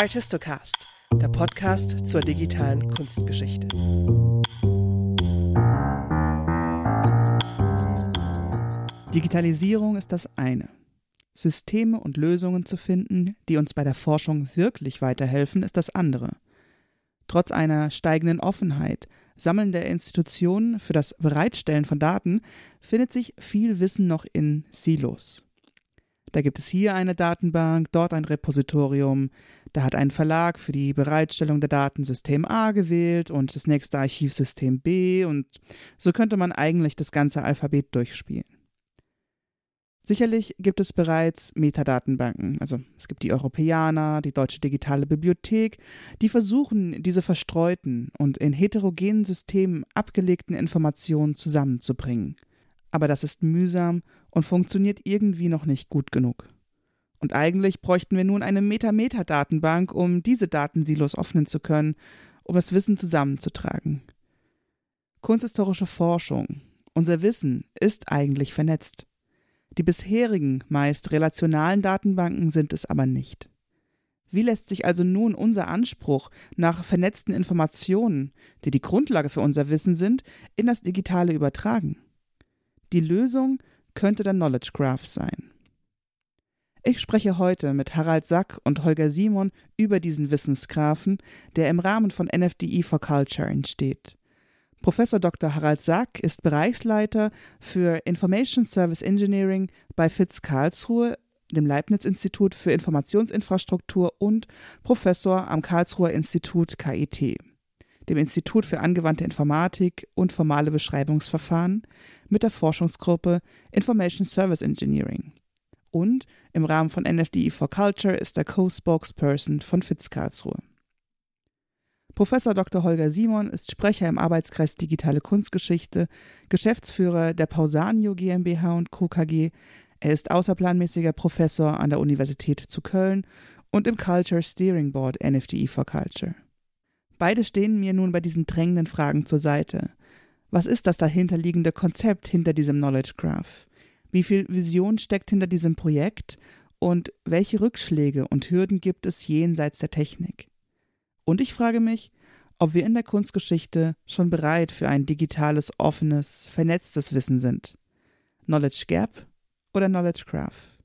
Artistocast, der Podcast zur digitalen Kunstgeschichte. Digitalisierung ist das eine. Systeme und Lösungen zu finden, die uns bei der Forschung wirklich weiterhelfen, ist das andere. Trotz einer steigenden Offenheit, Sammeln der Institutionen für das Bereitstellen von Daten findet sich viel Wissen noch in Silos. Da gibt es hier eine Datenbank, dort ein Repositorium, da hat ein Verlag für die Bereitstellung der Daten System A gewählt und das nächste Archivsystem B und so könnte man eigentlich das ganze Alphabet durchspielen. Sicherlich gibt es bereits Metadatenbanken, also es gibt die Europäer, die Deutsche Digitale Bibliothek, die versuchen, diese verstreuten und in heterogenen Systemen abgelegten Informationen zusammenzubringen. Aber das ist mühsam und funktioniert irgendwie noch nicht gut genug. Und eigentlich bräuchten wir nun eine Meta-Meta-Datenbank, um diese Datensilos öffnen zu können, um das Wissen zusammenzutragen. Kunsthistorische Forschung, unser Wissen ist eigentlich vernetzt. Die bisherigen, meist relationalen Datenbanken sind es aber nicht. Wie lässt sich also nun unser Anspruch nach vernetzten Informationen, die die Grundlage für unser Wissen sind, in das Digitale übertragen? Die Lösung könnte der Knowledge Graph sein. Ich spreche heute mit Harald Sack und Holger Simon über diesen Wissensgraphen, der im Rahmen von NFDI for Culture entsteht. Professor Dr. Harald Sack ist Bereichsleiter für Information Service Engineering bei FITZ Karlsruhe, dem Leibniz-Institut für Informationsinfrastruktur und Professor am Karlsruher Institut KIT, dem Institut für angewandte Informatik und formale Beschreibungsverfahren mit der Forschungsgruppe Information Service Engineering. Und im Rahmen von NFDI for Culture ist er Co-Spokesperson von FITZ Karlsruhe. Professor Dr. Holger Simon ist Sprecher im Arbeitskreis Digitale Kunstgeschichte, Geschäftsführer der Pausanio GmbH und Co. KG. Er ist außerplanmäßiger Professor an der Universität zu Köln und im Culture Steering Board NFDI for Culture. Beide stehen mir nun bei diesen drängenden Fragen zur Seite. Was ist das dahinterliegende Konzept hinter diesem Knowledge Graph? Wie viel Vision steckt hinter diesem Projekt? Und welche Rückschläge und Hürden gibt es jenseits der Technik? Und ich frage mich, ob wir in der Kunstgeschichte schon bereit für ein digitales, offenes, vernetztes Wissen sind. Knowledge Gap oder Knowledge Graph?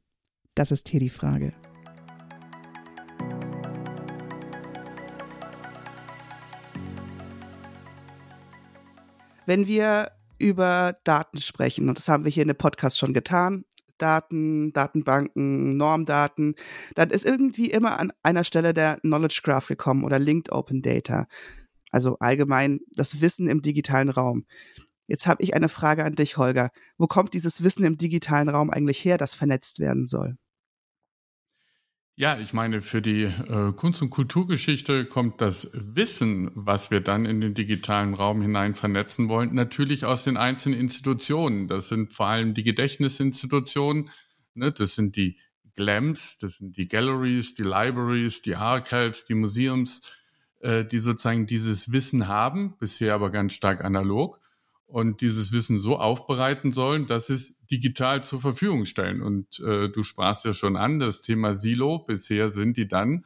Das ist hier die Frage. Wenn wir über Daten sprechen, und das haben wir hier in dem Podcast schon getan, Daten, Datenbanken, Normdaten, dann ist irgendwie immer an einer Stelle der Knowledge Graph gekommen oder Linked Open Data. Also allgemein das Wissen im digitalen Raum. Jetzt habe ich eine Frage an dich, Holger. Wo kommt dieses Wissen im digitalen Raum eigentlich her, das vernetzt werden soll? Ja, ich meine, für die äh, Kunst- und Kulturgeschichte kommt das Wissen, was wir dann in den digitalen Raum hinein vernetzen wollen, natürlich aus den einzelnen Institutionen. Das sind vor allem die Gedächtnisinstitutionen, ne? das sind die GLAMs, das sind die Galleries, die Libraries, die Archives, die Museums, äh, die sozusagen dieses Wissen haben, bisher aber ganz stark analog und dieses Wissen so aufbereiten sollen, dass es digital zur Verfügung stellen. Und äh, du sprachst ja schon an, das Thema Silo. Bisher sind die dann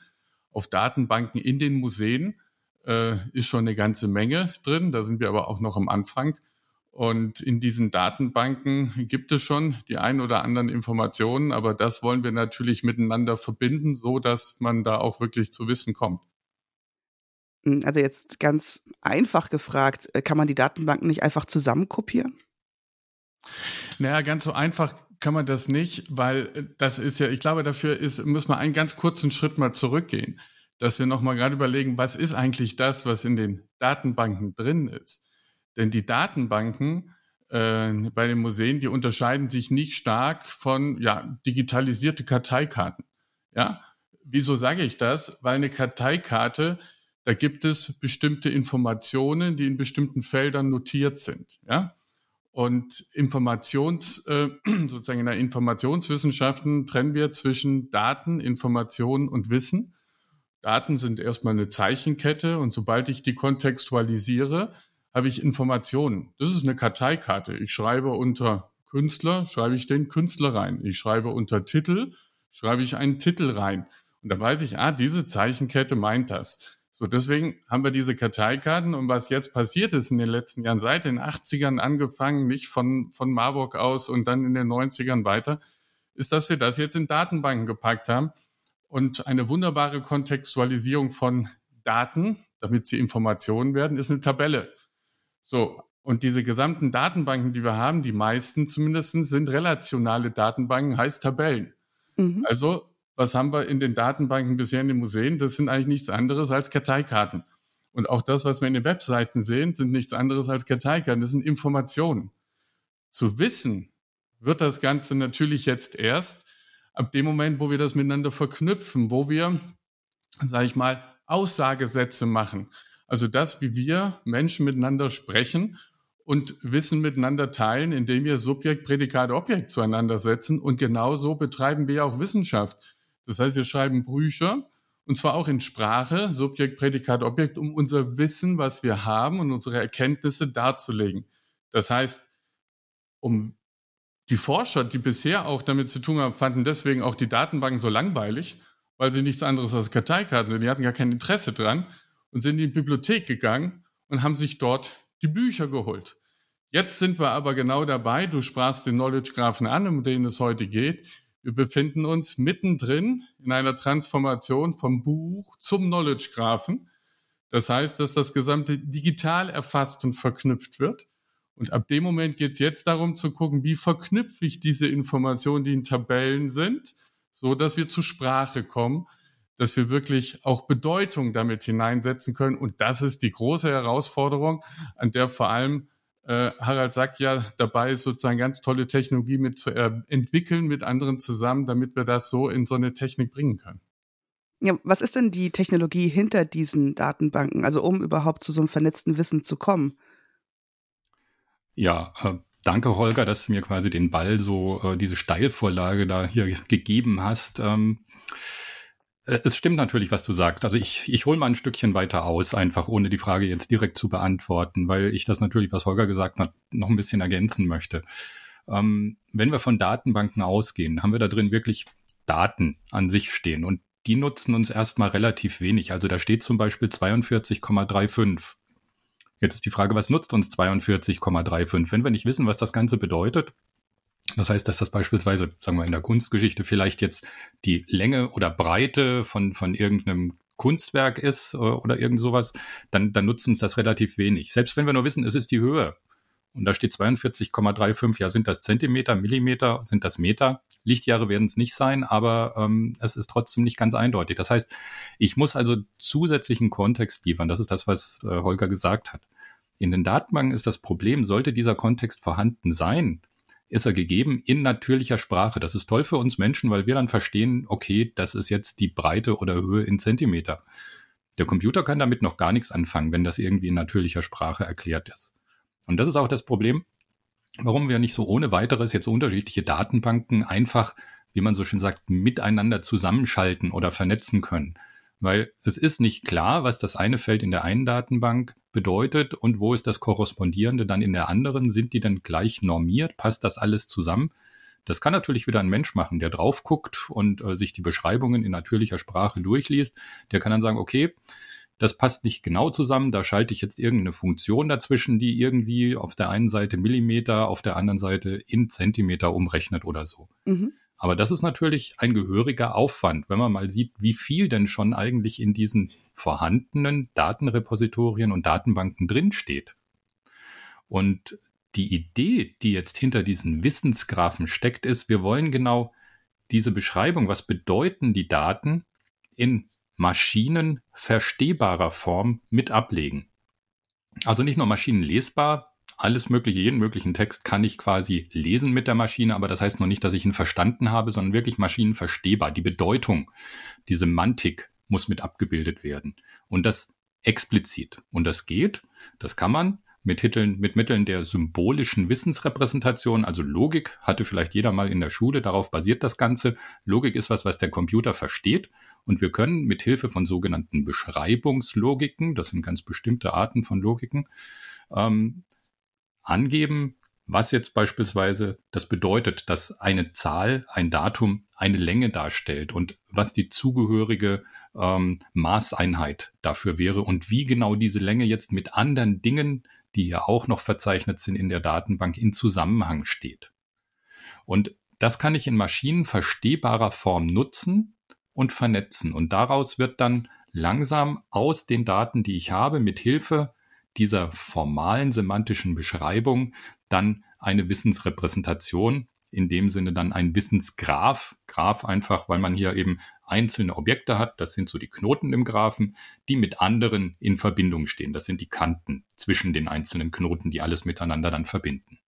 auf Datenbanken in den Museen. Äh, ist schon eine ganze Menge drin. Da sind wir aber auch noch am Anfang. Und in diesen Datenbanken gibt es schon die ein oder anderen Informationen, aber das wollen wir natürlich miteinander verbinden, so dass man da auch wirklich zu Wissen kommt. Hm, also jetzt ganz einfach gefragt, äh, kann man die Datenbanken nicht einfach zusammenkopieren? Naja, ganz so einfach kann man das nicht, weil äh, das ist ja, ich glaube, dafür ist, müssen wir einen ganz kurzen Schritt mal zurückgehen, dass wir nochmal gerade überlegen, was ist eigentlich das, was in den Datenbanken drin ist. Denn die Datenbanken äh, bei den Museen, die unterscheiden sich nicht stark von ja, digitalisierte Karteikarten. Ja, wieso sage ich das? Weil eine Karteikarte da gibt es bestimmte Informationen, die in bestimmten Feldern notiert sind. Ja? Und Informations, äh, sozusagen in der Informationswissenschaften trennen wir zwischen Daten, Informationen und Wissen. Daten sind erstmal eine Zeichenkette und sobald ich die kontextualisiere, habe ich Informationen. Das ist eine Karteikarte. Ich schreibe unter Künstler, schreibe ich den Künstler rein. Ich schreibe unter Titel, schreibe ich einen Titel rein. Und da weiß ich, ah, diese Zeichenkette meint das. So, deswegen haben wir diese Karteikarten und was jetzt passiert ist in den letzten Jahren, seit den 80ern angefangen, nicht von, von Marburg aus und dann in den 90ern weiter, ist, dass wir das jetzt in Datenbanken gepackt haben und eine wunderbare Kontextualisierung von Daten, damit sie Informationen werden, ist eine Tabelle. So, und diese gesamten Datenbanken, die wir haben, die meisten zumindest, sind relationale Datenbanken, heißt Tabellen. Mhm. Also, was haben wir in den Datenbanken bisher in den Museen? Das sind eigentlich nichts anderes als Karteikarten. Und auch das, was wir in den Webseiten sehen, sind nichts anderes als Karteikarten. Das sind Informationen. Zu wissen wird das Ganze natürlich jetzt erst ab dem Moment, wo wir das miteinander verknüpfen, wo wir, sage ich mal, Aussagesätze machen. Also das, wie wir Menschen miteinander sprechen und Wissen miteinander teilen, indem wir Subjekt, Prädikat, Objekt zueinander setzen. Und genauso betreiben wir auch Wissenschaft. Das heißt, wir schreiben Bücher und zwar auch in Sprache, Subjekt, Prädikat, Objekt, um unser Wissen, was wir haben und unsere Erkenntnisse darzulegen. Das heißt, um die Forscher, die bisher auch damit zu tun haben, fanden deswegen auch die Datenbanken so langweilig, weil sie nichts anderes als Karteikarten sind. Die hatten gar kein Interesse dran und sind in die Bibliothek gegangen und haben sich dort die Bücher geholt. Jetzt sind wir aber genau dabei. Du sprachst den Knowledge Graphen an, um den es heute geht. Wir befinden uns mittendrin in einer Transformation vom Buch zum Knowledge Graphen. Das heißt, dass das Gesamte digital erfasst und verknüpft wird. Und ab dem Moment geht es jetzt darum zu gucken, wie verknüpfe ich diese Informationen, die in Tabellen sind, so dass wir zur Sprache kommen, dass wir wirklich auch Bedeutung damit hineinsetzen können. Und das ist die große Herausforderung, an der vor allem äh, Harald Sack ja dabei ist, sozusagen ganz tolle Technologie mit zu äh, entwickeln mit anderen zusammen, damit wir das so in so eine Technik bringen können. Ja, was ist denn die Technologie hinter diesen Datenbanken, also um überhaupt zu so einem vernetzten Wissen zu kommen? Ja, äh, danke Holger, dass du mir quasi den Ball so, äh, diese Steilvorlage da hier gegeben hast. Ähm, äh, es stimmt natürlich, was du sagst. Also ich, ich hole mal ein Stückchen weiter aus, einfach ohne die Frage jetzt direkt zu beantworten, weil ich das natürlich, was Holger gesagt hat, noch ein bisschen ergänzen möchte. Ähm, wenn wir von Datenbanken ausgehen, haben wir da drin wirklich Daten an sich stehen und die nutzen uns erstmal relativ wenig. Also da steht zum Beispiel 42,35. Jetzt ist die Frage, was nutzt uns 42,35? Wenn wir nicht wissen, was das Ganze bedeutet, das heißt, dass das beispielsweise, sagen wir in der Kunstgeschichte, vielleicht jetzt die Länge oder Breite von, von irgendeinem Kunstwerk ist äh, oder irgend sowas, dann, dann nutzt uns das relativ wenig. Selbst wenn wir nur wissen, es ist die Höhe. Und da steht 42,35, ja, sind das Zentimeter, Millimeter, sind das Meter? Lichtjahre werden es nicht sein, aber ähm, es ist trotzdem nicht ganz eindeutig. Das heißt, ich muss also zusätzlichen Kontext liefern. Das ist das, was äh, Holger gesagt hat. In den Datenbanken ist das Problem, sollte dieser Kontext vorhanden sein, ist er gegeben in natürlicher Sprache. Das ist toll für uns Menschen, weil wir dann verstehen, okay, das ist jetzt die Breite oder Höhe in Zentimeter. Der Computer kann damit noch gar nichts anfangen, wenn das irgendwie in natürlicher Sprache erklärt ist. Und das ist auch das Problem, warum wir nicht so ohne weiteres jetzt unterschiedliche Datenbanken einfach, wie man so schön sagt, miteinander zusammenschalten oder vernetzen können. Weil es ist nicht klar, was das eine Feld in der einen Datenbank bedeutet und wo ist das korrespondierende dann in der anderen? Sind die dann gleich normiert? Passt das alles zusammen? Das kann natürlich wieder ein Mensch machen, der drauf guckt und äh, sich die Beschreibungen in natürlicher Sprache durchliest. Der kann dann sagen, okay, das passt nicht genau zusammen, da schalte ich jetzt irgendeine Funktion dazwischen, die irgendwie auf der einen Seite Millimeter, auf der anderen Seite in Zentimeter umrechnet oder so. Mhm. Aber das ist natürlich ein gehöriger Aufwand, wenn man mal sieht, wie viel denn schon eigentlich in diesen vorhandenen Datenrepositorien und Datenbanken drinsteht. Und die Idee, die jetzt hinter diesen Wissensgraphen steckt, ist, wir wollen genau diese Beschreibung, was bedeuten die Daten, in maschinenverstehbarer Form mit ablegen. Also nicht nur maschinenlesbar, alles mögliche, jeden möglichen Text kann ich quasi lesen mit der Maschine, aber das heißt noch nicht, dass ich ihn verstanden habe, sondern wirklich maschinenverstehbar. Die Bedeutung, die Semantik muss mit abgebildet werden. Und das explizit. Und das geht, das kann man mit, Titeln, mit Mitteln der symbolischen Wissensrepräsentation, also Logik, hatte vielleicht jeder mal in der Schule, darauf basiert das Ganze. Logik ist was, was der Computer versteht. Und wir können mit Hilfe von sogenannten Beschreibungslogiken, das sind ganz bestimmte Arten von Logiken, ähm, angeben, was jetzt beispielsweise das bedeutet, dass eine Zahl, ein Datum eine Länge darstellt und was die zugehörige ähm, Maßeinheit dafür wäre und wie genau diese Länge jetzt mit anderen Dingen, die ja auch noch verzeichnet sind in der Datenbank, in Zusammenhang steht. Und das kann ich in maschinenverstehbarer Form nutzen und vernetzen. Und daraus wird dann langsam aus den Daten, die ich habe, mit Hilfe dieser formalen semantischen Beschreibung dann eine Wissensrepräsentation, in dem Sinne dann ein Wissensgraph, Graph einfach, weil man hier eben einzelne Objekte hat, das sind so die Knoten im Graphen, die mit anderen in Verbindung stehen. Das sind die Kanten zwischen den einzelnen Knoten, die alles miteinander dann verbinden.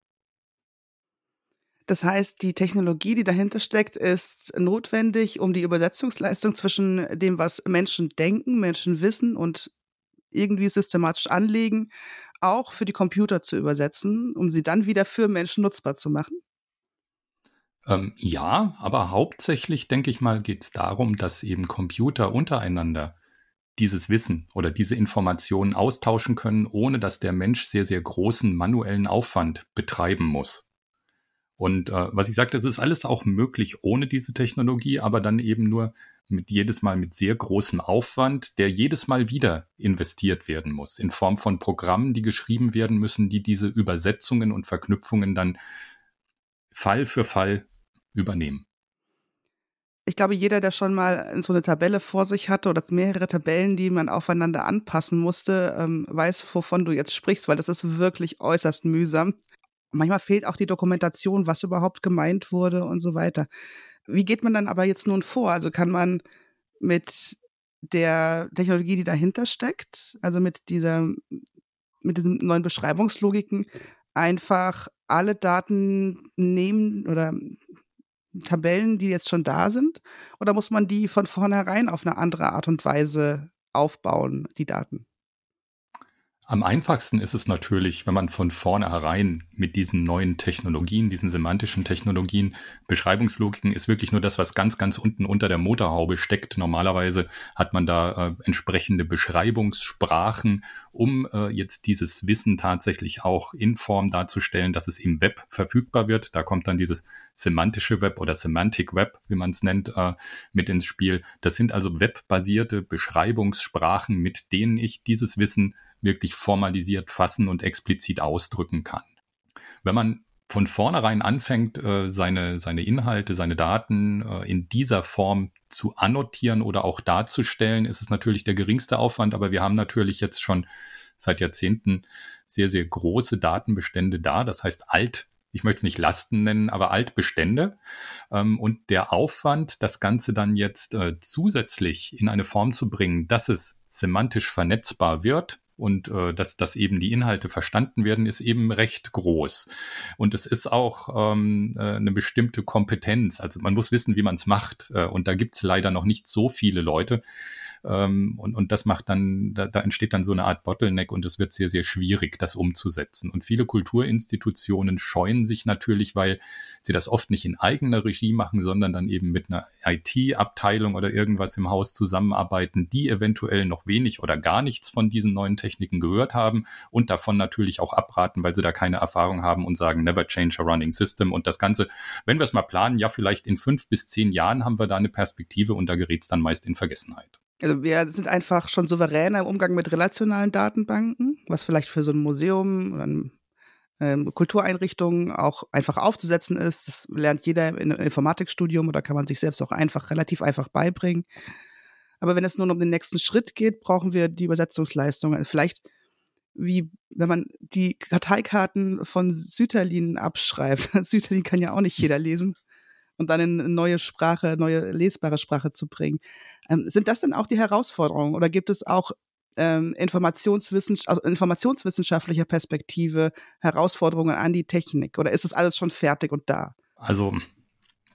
Das heißt, die Technologie, die dahinter steckt, ist notwendig, um die Übersetzungsleistung zwischen dem, was Menschen denken, Menschen wissen und irgendwie systematisch anlegen, auch für die Computer zu übersetzen, um sie dann wieder für Menschen nutzbar zu machen? Ähm, ja, aber hauptsächlich, denke ich mal, geht es darum, dass eben Computer untereinander dieses Wissen oder diese Informationen austauschen können, ohne dass der Mensch sehr, sehr großen manuellen Aufwand betreiben muss. Und äh, was ich sagte, es ist alles auch möglich ohne diese Technologie, aber dann eben nur mit jedes Mal mit sehr großem Aufwand, der jedes Mal wieder investiert werden muss, in Form von Programmen, die geschrieben werden müssen, die diese Übersetzungen und Verknüpfungen dann Fall für Fall übernehmen. Ich glaube, jeder, der schon mal so eine Tabelle vor sich hatte oder mehrere Tabellen, die man aufeinander anpassen musste, ähm, weiß, wovon du jetzt sprichst, weil das ist wirklich äußerst mühsam. Manchmal fehlt auch die Dokumentation, was überhaupt gemeint wurde und so weiter. Wie geht man dann aber jetzt nun vor? Also kann man mit der Technologie, die dahinter steckt, also mit dieser, mit diesen neuen Beschreibungslogiken, einfach alle Daten nehmen oder Tabellen, die jetzt schon da sind? Oder muss man die von vornherein auf eine andere Art und Weise aufbauen, die Daten? Am einfachsten ist es natürlich, wenn man von vornherein mit diesen neuen Technologien, diesen semantischen Technologien, Beschreibungslogiken ist wirklich nur das, was ganz, ganz unten unter der Motorhaube steckt. Normalerweise hat man da äh, entsprechende Beschreibungssprachen, um äh, jetzt dieses Wissen tatsächlich auch in Form darzustellen, dass es im Web verfügbar wird. Da kommt dann dieses semantische Web oder Semantic Web, wie man es nennt, äh, mit ins Spiel. Das sind also webbasierte Beschreibungssprachen, mit denen ich dieses Wissen wirklich formalisiert fassen und explizit ausdrücken kann. Wenn man von vornherein anfängt, äh, seine, seine Inhalte, seine Daten äh, in dieser Form zu annotieren oder auch darzustellen, ist es natürlich der geringste Aufwand, aber wir haben natürlich jetzt schon seit Jahrzehnten sehr, sehr große Datenbestände da. Das heißt alt, ich möchte es nicht Lasten nennen, aber Altbestände. Ähm, und der Aufwand, das Ganze dann jetzt äh, zusätzlich in eine Form zu bringen, dass es semantisch vernetzbar wird, und äh, dass, dass eben die Inhalte verstanden werden, ist eben recht groß. Und es ist auch ähm, äh, eine bestimmte Kompetenz. Also man muss wissen, wie man es macht. Äh, und da gibt es leider noch nicht so viele Leute. Ähm, und, und das macht dann, da, da entsteht dann so eine Art Bottleneck und es wird sehr, sehr schwierig, das umzusetzen. Und viele Kulturinstitutionen scheuen sich natürlich, weil sie das oft nicht in eigener Regie machen, sondern dann eben mit einer IT-Abteilung oder irgendwas im Haus zusammenarbeiten, die eventuell noch wenig oder gar nichts von diesen neuen Techniken gehört haben und davon natürlich auch abraten, weil sie da keine Erfahrung haben und sagen, never change a running system. Und das Ganze, wenn wir es mal planen, ja, vielleicht in fünf bis zehn Jahren haben wir da eine Perspektive und da gerät es dann meist in Vergessenheit. Also wir sind einfach schon souveräner im Umgang mit relationalen Datenbanken, was vielleicht für so ein Museum oder eine ähm, Kultureinrichtung auch einfach aufzusetzen ist. Das lernt jeder einem Informatikstudium oder kann man sich selbst auch einfach, relativ einfach beibringen. Aber wenn es nun um den nächsten Schritt geht, brauchen wir die Übersetzungsleistung. Also vielleicht wie wenn man die Karteikarten von Süterlin abschreibt. Süterlin kann ja auch nicht jeder lesen und dann in eine neue Sprache, neue lesbare Sprache zu bringen. Ähm, sind das denn auch die Herausforderungen oder gibt es auch ähm, Informationswissens also informationswissenschaftlicher Perspektive Herausforderungen an die Technik oder ist es alles schon fertig und da? Also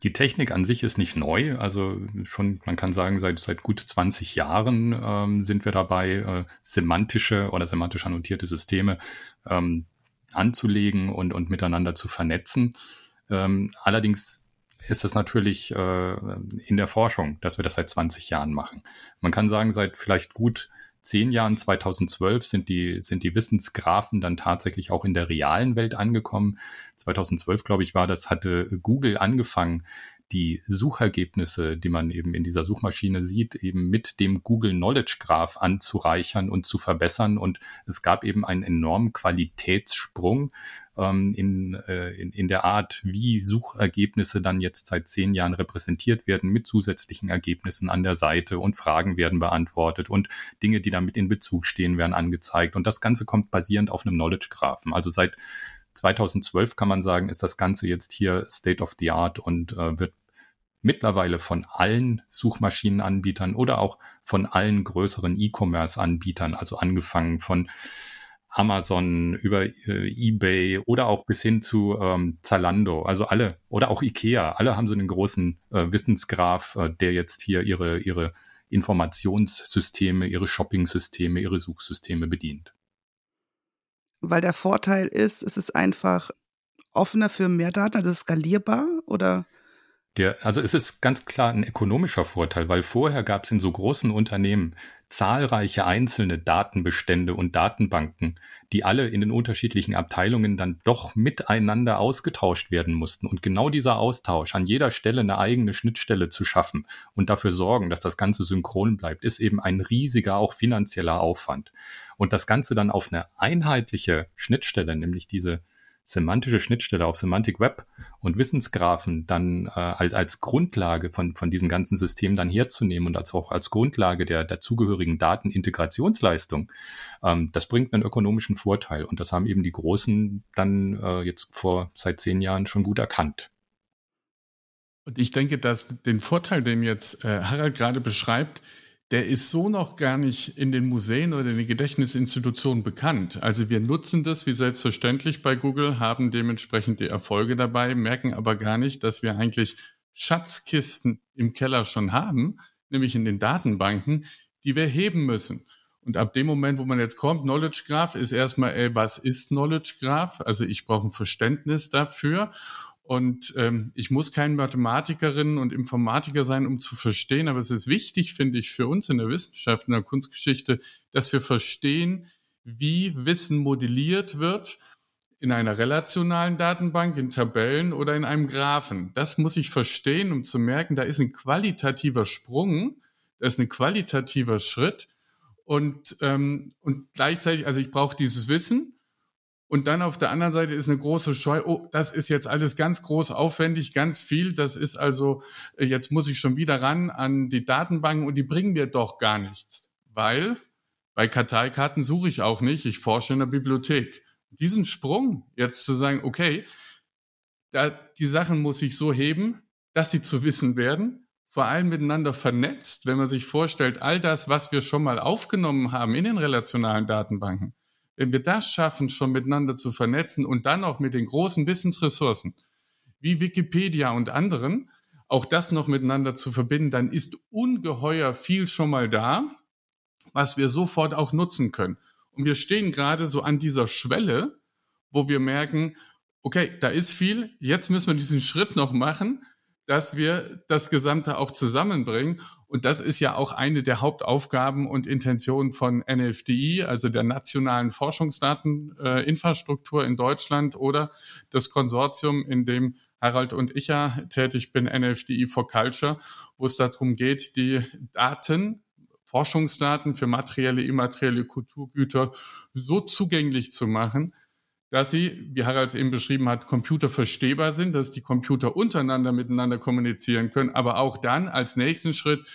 die Technik an sich ist nicht neu. Also schon, man kann sagen, seit, seit gut 20 Jahren ähm, sind wir dabei, äh, semantische oder semantisch annotierte Systeme ähm, anzulegen und, und miteinander zu vernetzen. Ähm, allerdings ist es natürlich äh, in der Forschung, dass wir das seit 20 Jahren machen. Man kann sagen, seit vielleicht gut zehn Jahren, 2012, sind die, sind die Wissensgrafen dann tatsächlich auch in der realen Welt angekommen. 2012, glaube ich, war das, hatte Google angefangen, die Suchergebnisse, die man eben in dieser Suchmaschine sieht, eben mit dem Google Knowledge Graph anzureichern und zu verbessern. Und es gab eben einen enormen Qualitätssprung ähm, in, äh, in, in der Art, wie Suchergebnisse dann jetzt seit zehn Jahren repräsentiert werden, mit zusätzlichen Ergebnissen an der Seite und Fragen werden beantwortet und Dinge, die damit in Bezug stehen, werden angezeigt. Und das Ganze kommt basierend auf einem Knowledge Graphen. Also seit 2012 kann man sagen, ist das Ganze jetzt hier State of the Art und äh, wird mittlerweile von allen Suchmaschinenanbietern oder auch von allen größeren E-Commerce-Anbietern, also angefangen von Amazon über äh, eBay oder auch bis hin zu ähm, Zalando, also alle. Oder auch Ikea, alle haben so einen großen äh, Wissensgraph, äh, der jetzt hier ihre ihre Informationssysteme, ihre Shopping-Systeme, ihre Suchsysteme bedient. Weil der Vorteil ist, es ist einfach offener für mehr Daten, also skalierbar oder? Der, also es ist ganz klar ein ökonomischer Vorteil, weil vorher gab es in so großen Unternehmen zahlreiche einzelne Datenbestände und Datenbanken, die alle in den unterschiedlichen Abteilungen dann doch miteinander ausgetauscht werden mussten. Und genau dieser Austausch, an jeder Stelle eine eigene Schnittstelle zu schaffen und dafür sorgen, dass das Ganze synchron bleibt, ist eben ein riesiger, auch finanzieller Aufwand. Und das Ganze dann auf eine einheitliche Schnittstelle, nämlich diese semantische Schnittstelle auf Semantic Web und Wissensgraphen dann äh, als, als Grundlage von, von diesem ganzen System dann herzunehmen und als auch als Grundlage der dazugehörigen Datenintegrationsleistung, ähm, das bringt einen ökonomischen Vorteil. Und das haben eben die Großen dann äh, jetzt vor seit zehn Jahren schon gut erkannt. Und ich denke, dass den Vorteil, den jetzt äh, Harald gerade beschreibt, der ist so noch gar nicht in den Museen oder in den Gedächtnisinstitutionen bekannt. Also wir nutzen das wie selbstverständlich bei Google, haben dementsprechend die Erfolge dabei, merken aber gar nicht, dass wir eigentlich Schatzkisten im Keller schon haben, nämlich in den Datenbanken, die wir heben müssen. Und ab dem Moment, wo man jetzt kommt, Knowledge Graph ist erstmal, ey, was ist Knowledge Graph? Also ich brauche ein Verständnis dafür. Und ähm, ich muss kein Mathematikerin und Informatiker sein, um zu verstehen, aber es ist wichtig, finde ich, für uns in der Wissenschaft, in der Kunstgeschichte, dass wir verstehen, wie Wissen modelliert wird in einer relationalen Datenbank, in Tabellen oder in einem Graphen. Das muss ich verstehen, um zu merken, da ist ein qualitativer Sprung, da ist ein qualitativer Schritt und, ähm, und gleichzeitig, also ich brauche dieses Wissen, und dann auf der anderen Seite ist eine große Scheu, oh, das ist jetzt alles ganz groß aufwendig, ganz viel. Das ist also, äh, jetzt muss ich schon wieder ran an die Datenbanken und die bringen mir doch gar nichts. Weil bei Karteikarten suche ich auch nicht, ich forsche in der Bibliothek. Diesen Sprung jetzt zu sagen, okay, da, die Sachen muss ich so heben, dass sie zu wissen werden, vor allem miteinander vernetzt, wenn man sich vorstellt, all das, was wir schon mal aufgenommen haben in den relationalen Datenbanken, wenn wir das schaffen, schon miteinander zu vernetzen und dann auch mit den großen Wissensressourcen wie Wikipedia und anderen, auch das noch miteinander zu verbinden, dann ist ungeheuer viel schon mal da, was wir sofort auch nutzen können. Und wir stehen gerade so an dieser Schwelle, wo wir merken, okay, da ist viel, jetzt müssen wir diesen Schritt noch machen, dass wir das Gesamte auch zusammenbringen. Und das ist ja auch eine der Hauptaufgaben und Intentionen von NFDI, also der nationalen Forschungsdateninfrastruktur äh, in Deutschland oder das Konsortium, in dem Harald und ich ja tätig bin, NFDI for Culture, wo es darum geht, die Daten, Forschungsdaten für materielle, immaterielle Kulturgüter so zugänglich zu machen, dass sie, wie Harald eben beschrieben hat, Computer verstehbar sind, dass die Computer untereinander miteinander kommunizieren können, aber auch dann als nächsten Schritt,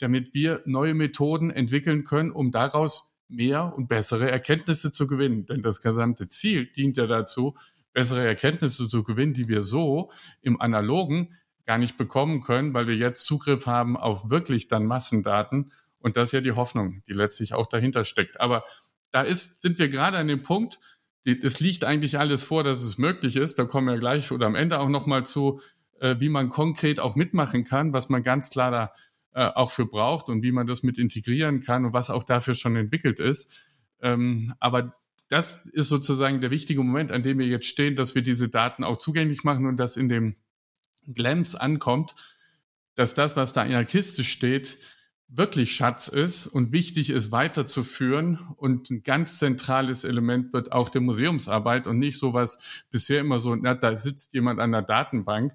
damit wir neue Methoden entwickeln können, um daraus mehr und bessere Erkenntnisse zu gewinnen. Denn das gesamte Ziel dient ja dazu, bessere Erkenntnisse zu gewinnen, die wir so im analogen gar nicht bekommen können, weil wir jetzt Zugriff haben auf wirklich dann Massendaten. Und das ist ja die Hoffnung, die letztlich auch dahinter steckt. Aber da ist, sind wir gerade an dem Punkt, das liegt eigentlich alles vor, dass es möglich ist. Da kommen wir gleich oder am Ende auch nochmal zu, äh, wie man konkret auch mitmachen kann, was man ganz klar da äh, auch für braucht und wie man das mit integrieren kann und was auch dafür schon entwickelt ist. Ähm, aber das ist sozusagen der wichtige Moment, an dem wir jetzt stehen, dass wir diese Daten auch zugänglich machen und dass in dem Glams ankommt, dass das, was da in der Kiste steht, wirklich Schatz ist und wichtig ist weiterzuführen. Und ein ganz zentrales Element wird auch der Museumsarbeit und nicht so was bisher immer so, na, da sitzt jemand an der Datenbank,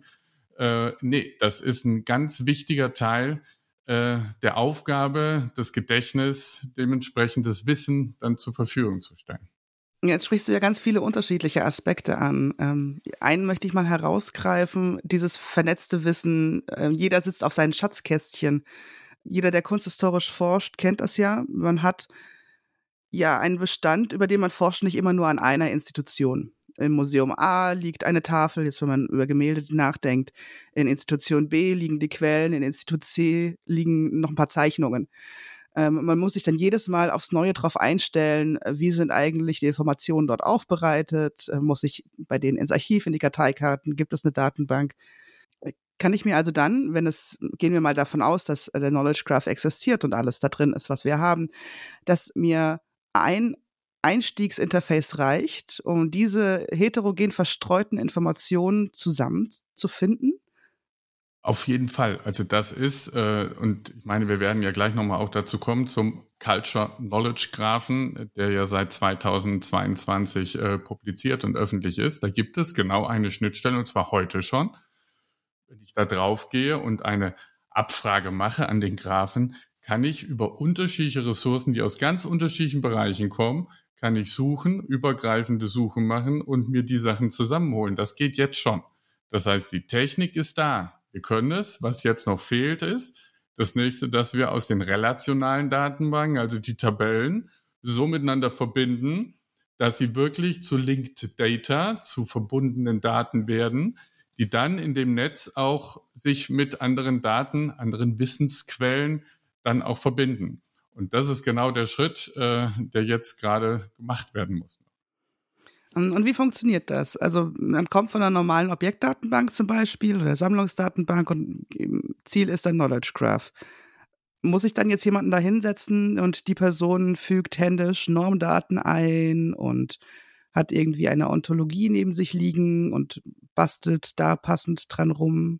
Äh, nee, das ist ein ganz wichtiger Teil äh, der Aufgabe, das Gedächtnis, dementsprechend das Wissen dann zur Verfügung zu stellen. Jetzt sprichst du ja ganz viele unterschiedliche Aspekte an. Ähm, einen möchte ich mal herausgreifen, dieses vernetzte Wissen. Äh, jeder sitzt auf seinen Schatzkästchen. Jeder, der kunsthistorisch forscht, kennt das ja. Man hat ja einen Bestand, über den man forscht, nicht immer nur an einer Institution. Im Museum A liegt eine Tafel, jetzt wenn man über Gemälde nachdenkt. In Institution B liegen die Quellen, in Institut C liegen noch ein paar Zeichnungen. Ähm, man muss sich dann jedes Mal aufs Neue darauf einstellen, äh, wie sind eigentlich die Informationen dort aufbereitet, äh, muss ich bei denen ins Archiv, in die Karteikarten, gibt es eine Datenbank. Äh, kann ich mir also dann, wenn es, gehen wir mal davon aus, dass der Knowledge Graph existiert und alles da drin ist, was wir haben, dass mir ein Einstiegsinterface reicht, um diese heterogen verstreuten Informationen zusammenzufinden? Auf jeden Fall. Also das ist, äh, und ich meine, wir werden ja gleich nochmal auch dazu kommen, zum Culture Knowledge Graphen, der ja seit 2022 äh, publiziert und öffentlich ist. Da gibt es genau eine Schnittstelle, und zwar heute schon. Wenn ich da drauf gehe und eine Abfrage mache an den Graphen, kann ich über unterschiedliche Ressourcen, die aus ganz unterschiedlichen Bereichen kommen, kann ich suchen, übergreifende Suchen machen und mir die Sachen zusammenholen. Das geht jetzt schon. Das heißt, die Technik ist da. Wir können es. Was jetzt noch fehlt, ist das nächste, dass wir aus den relationalen Datenbanken, also die Tabellen, so miteinander verbinden, dass sie wirklich zu Linked Data, zu verbundenen Daten werden, die dann in dem Netz auch sich mit anderen Daten, anderen Wissensquellen dann auch verbinden. Und das ist genau der Schritt, äh, der jetzt gerade gemacht werden muss. Und wie funktioniert das? Also man kommt von einer normalen Objektdatenbank zum Beispiel oder Sammlungsdatenbank und Ziel ist ein Knowledge Graph. Muss ich dann jetzt jemanden da hinsetzen und die Person fügt händisch Normdaten ein und hat irgendwie eine Ontologie neben sich liegen und bastelt da passend dran rum?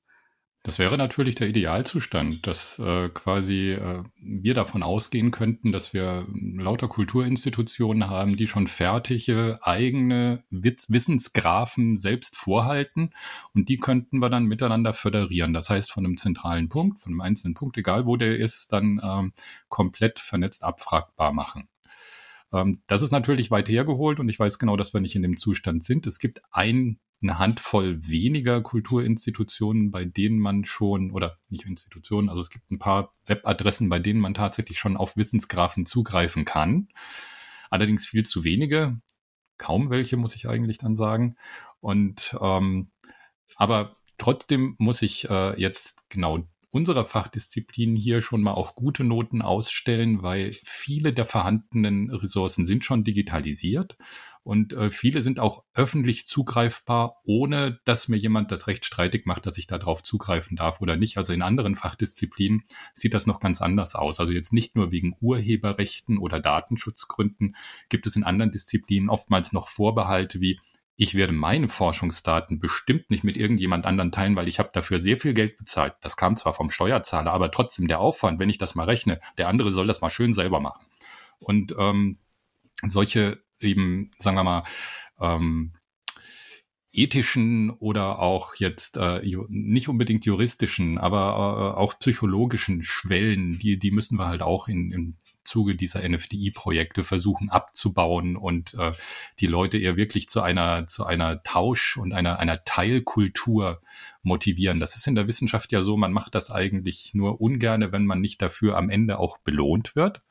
Das wäre natürlich der Idealzustand, dass äh, quasi äh, wir davon ausgehen könnten, dass wir lauter Kulturinstitutionen haben, die schon fertige eigene Witz Wissensgraphen selbst vorhalten und die könnten wir dann miteinander föderieren. Das heißt, von einem zentralen Punkt, von einem einzelnen Punkt, egal wo der ist, dann ähm, komplett vernetzt abfragbar machen. Ähm, das ist natürlich weit hergeholt und ich weiß genau, dass wir nicht in dem Zustand sind. Es gibt ein eine Handvoll weniger Kulturinstitutionen, bei denen man schon, oder nicht Institutionen, also es gibt ein paar Webadressen, bei denen man tatsächlich schon auf Wissensgrafen zugreifen kann. Allerdings viel zu wenige, kaum welche, muss ich eigentlich dann sagen. Und ähm, aber trotzdem muss ich äh, jetzt genau unserer Fachdisziplin hier schon mal auch gute Noten ausstellen, weil viele der vorhandenen Ressourcen sind schon digitalisiert und äh, viele sind auch öffentlich zugreifbar, ohne dass mir jemand das Recht streitig macht, dass ich darauf zugreifen darf oder nicht. Also in anderen Fachdisziplinen sieht das noch ganz anders aus. Also jetzt nicht nur wegen Urheberrechten oder Datenschutzgründen gibt es in anderen Disziplinen oftmals noch Vorbehalte wie ich werde meine Forschungsdaten bestimmt nicht mit irgendjemand anderen teilen, weil ich habe dafür sehr viel Geld bezahlt. Das kam zwar vom Steuerzahler, aber trotzdem der Aufwand, wenn ich das mal rechne, der andere soll das mal schön selber machen. Und ähm, solche eben, sagen wir mal, ähm, ethischen oder auch jetzt äh, nicht unbedingt juristischen, aber äh, auch psychologischen Schwellen, die, die müssen wir halt auch in, im Zuge dieser NFDI-Projekte versuchen abzubauen und äh, die Leute eher wirklich zu einer, zu einer Tausch- und einer, einer Teilkultur motivieren. Das ist in der Wissenschaft ja so, man macht das eigentlich nur ungerne, wenn man nicht dafür am Ende auch belohnt wird.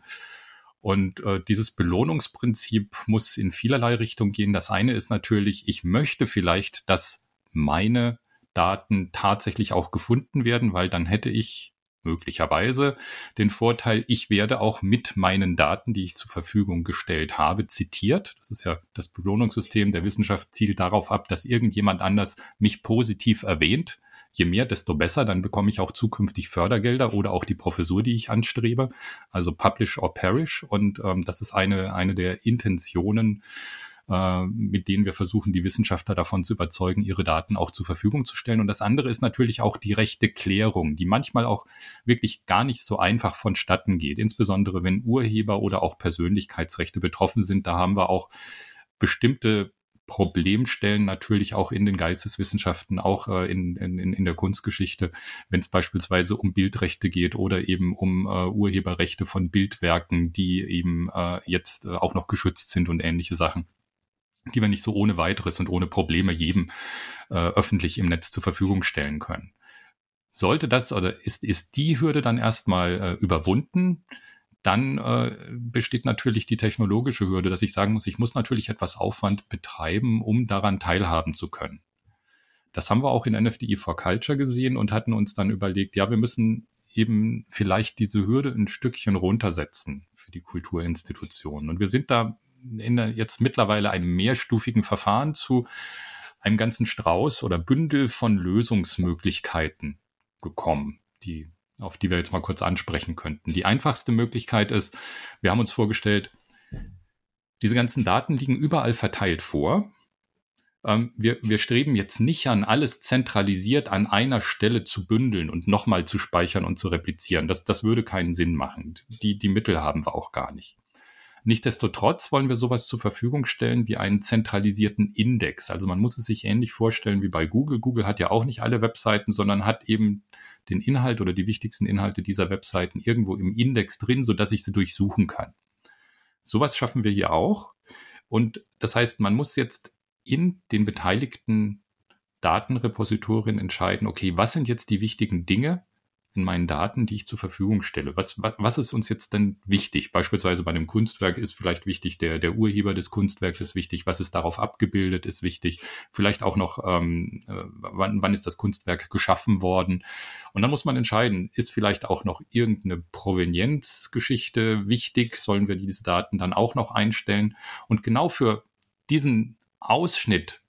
Und äh, dieses Belohnungsprinzip muss in vielerlei Richtung gehen. Das eine ist natürlich, ich möchte vielleicht, dass meine Daten tatsächlich auch gefunden werden, weil dann hätte ich möglicherweise den Vorteil, ich werde auch mit meinen Daten, die ich zur Verfügung gestellt habe, zitiert. Das ist ja das Belohnungssystem der Wissenschaft zielt darauf ab, dass irgendjemand anders mich positiv erwähnt je mehr, desto besser. Dann bekomme ich auch zukünftig Fördergelder oder auch die Professur, die ich anstrebe. Also Publish or Perish. Und ähm, das ist eine, eine der Intentionen, äh, mit denen wir versuchen, die Wissenschaftler davon zu überzeugen, ihre Daten auch zur Verfügung zu stellen. Und das andere ist natürlich auch die rechte Klärung, die manchmal auch wirklich gar nicht so einfach vonstatten geht. Insbesondere wenn Urheber oder auch Persönlichkeitsrechte betroffen sind. Da haben wir auch bestimmte Problemstellen natürlich auch in den Geisteswissenschaften, auch äh, in, in, in der Kunstgeschichte, wenn es beispielsweise um Bildrechte geht oder eben um äh, Urheberrechte von Bildwerken, die eben äh, jetzt äh, auch noch geschützt sind und ähnliche Sachen die wir nicht so ohne weiteres und ohne Probleme jedem äh, öffentlich im Netz zur Verfügung stellen können. Sollte das oder ist, ist die Hürde dann erstmal äh, überwunden, dann äh, besteht natürlich die technologische Hürde, dass ich sagen muss, ich muss natürlich etwas Aufwand betreiben, um daran teilhaben zu können. Das haben wir auch in NFDI for Culture gesehen und hatten uns dann überlegt, ja, wir müssen eben vielleicht diese Hürde ein Stückchen runtersetzen für die Kulturinstitutionen. Und wir sind da in der, jetzt mittlerweile einem mehrstufigen Verfahren zu einem ganzen Strauß oder Bündel von Lösungsmöglichkeiten gekommen, die, auf die wir jetzt mal kurz ansprechen könnten. Die einfachste Möglichkeit ist, wir haben uns vorgestellt, diese ganzen Daten liegen überall verteilt vor. Ähm, wir, wir streben jetzt nicht an, alles zentralisiert an einer Stelle zu bündeln und nochmal zu speichern und zu replizieren. Das, das würde keinen Sinn machen. Die, die Mittel haben wir auch gar nicht. Nichtsdestotrotz wollen wir sowas zur Verfügung stellen wie einen zentralisierten Index. Also man muss es sich ähnlich vorstellen wie bei Google. Google hat ja auch nicht alle Webseiten, sondern hat eben den Inhalt oder die wichtigsten Inhalte dieser Webseiten irgendwo im Index drin, sodass ich sie durchsuchen kann. Sowas schaffen wir hier auch. Und das heißt, man muss jetzt in den beteiligten Datenrepositorien entscheiden, okay, was sind jetzt die wichtigen Dinge, in meinen Daten, die ich zur Verfügung stelle. Was, was, was ist uns jetzt denn wichtig? Beispielsweise bei einem Kunstwerk ist vielleicht wichtig, der, der Urheber des Kunstwerks ist wichtig, was ist darauf abgebildet, ist wichtig. Vielleicht auch noch, ähm, äh, wann, wann ist das Kunstwerk geschaffen worden? Und dann muss man entscheiden, ist vielleicht auch noch irgendeine Provenienzgeschichte wichtig? Sollen wir diese Daten dann auch noch einstellen? Und genau für diesen Ausschnitt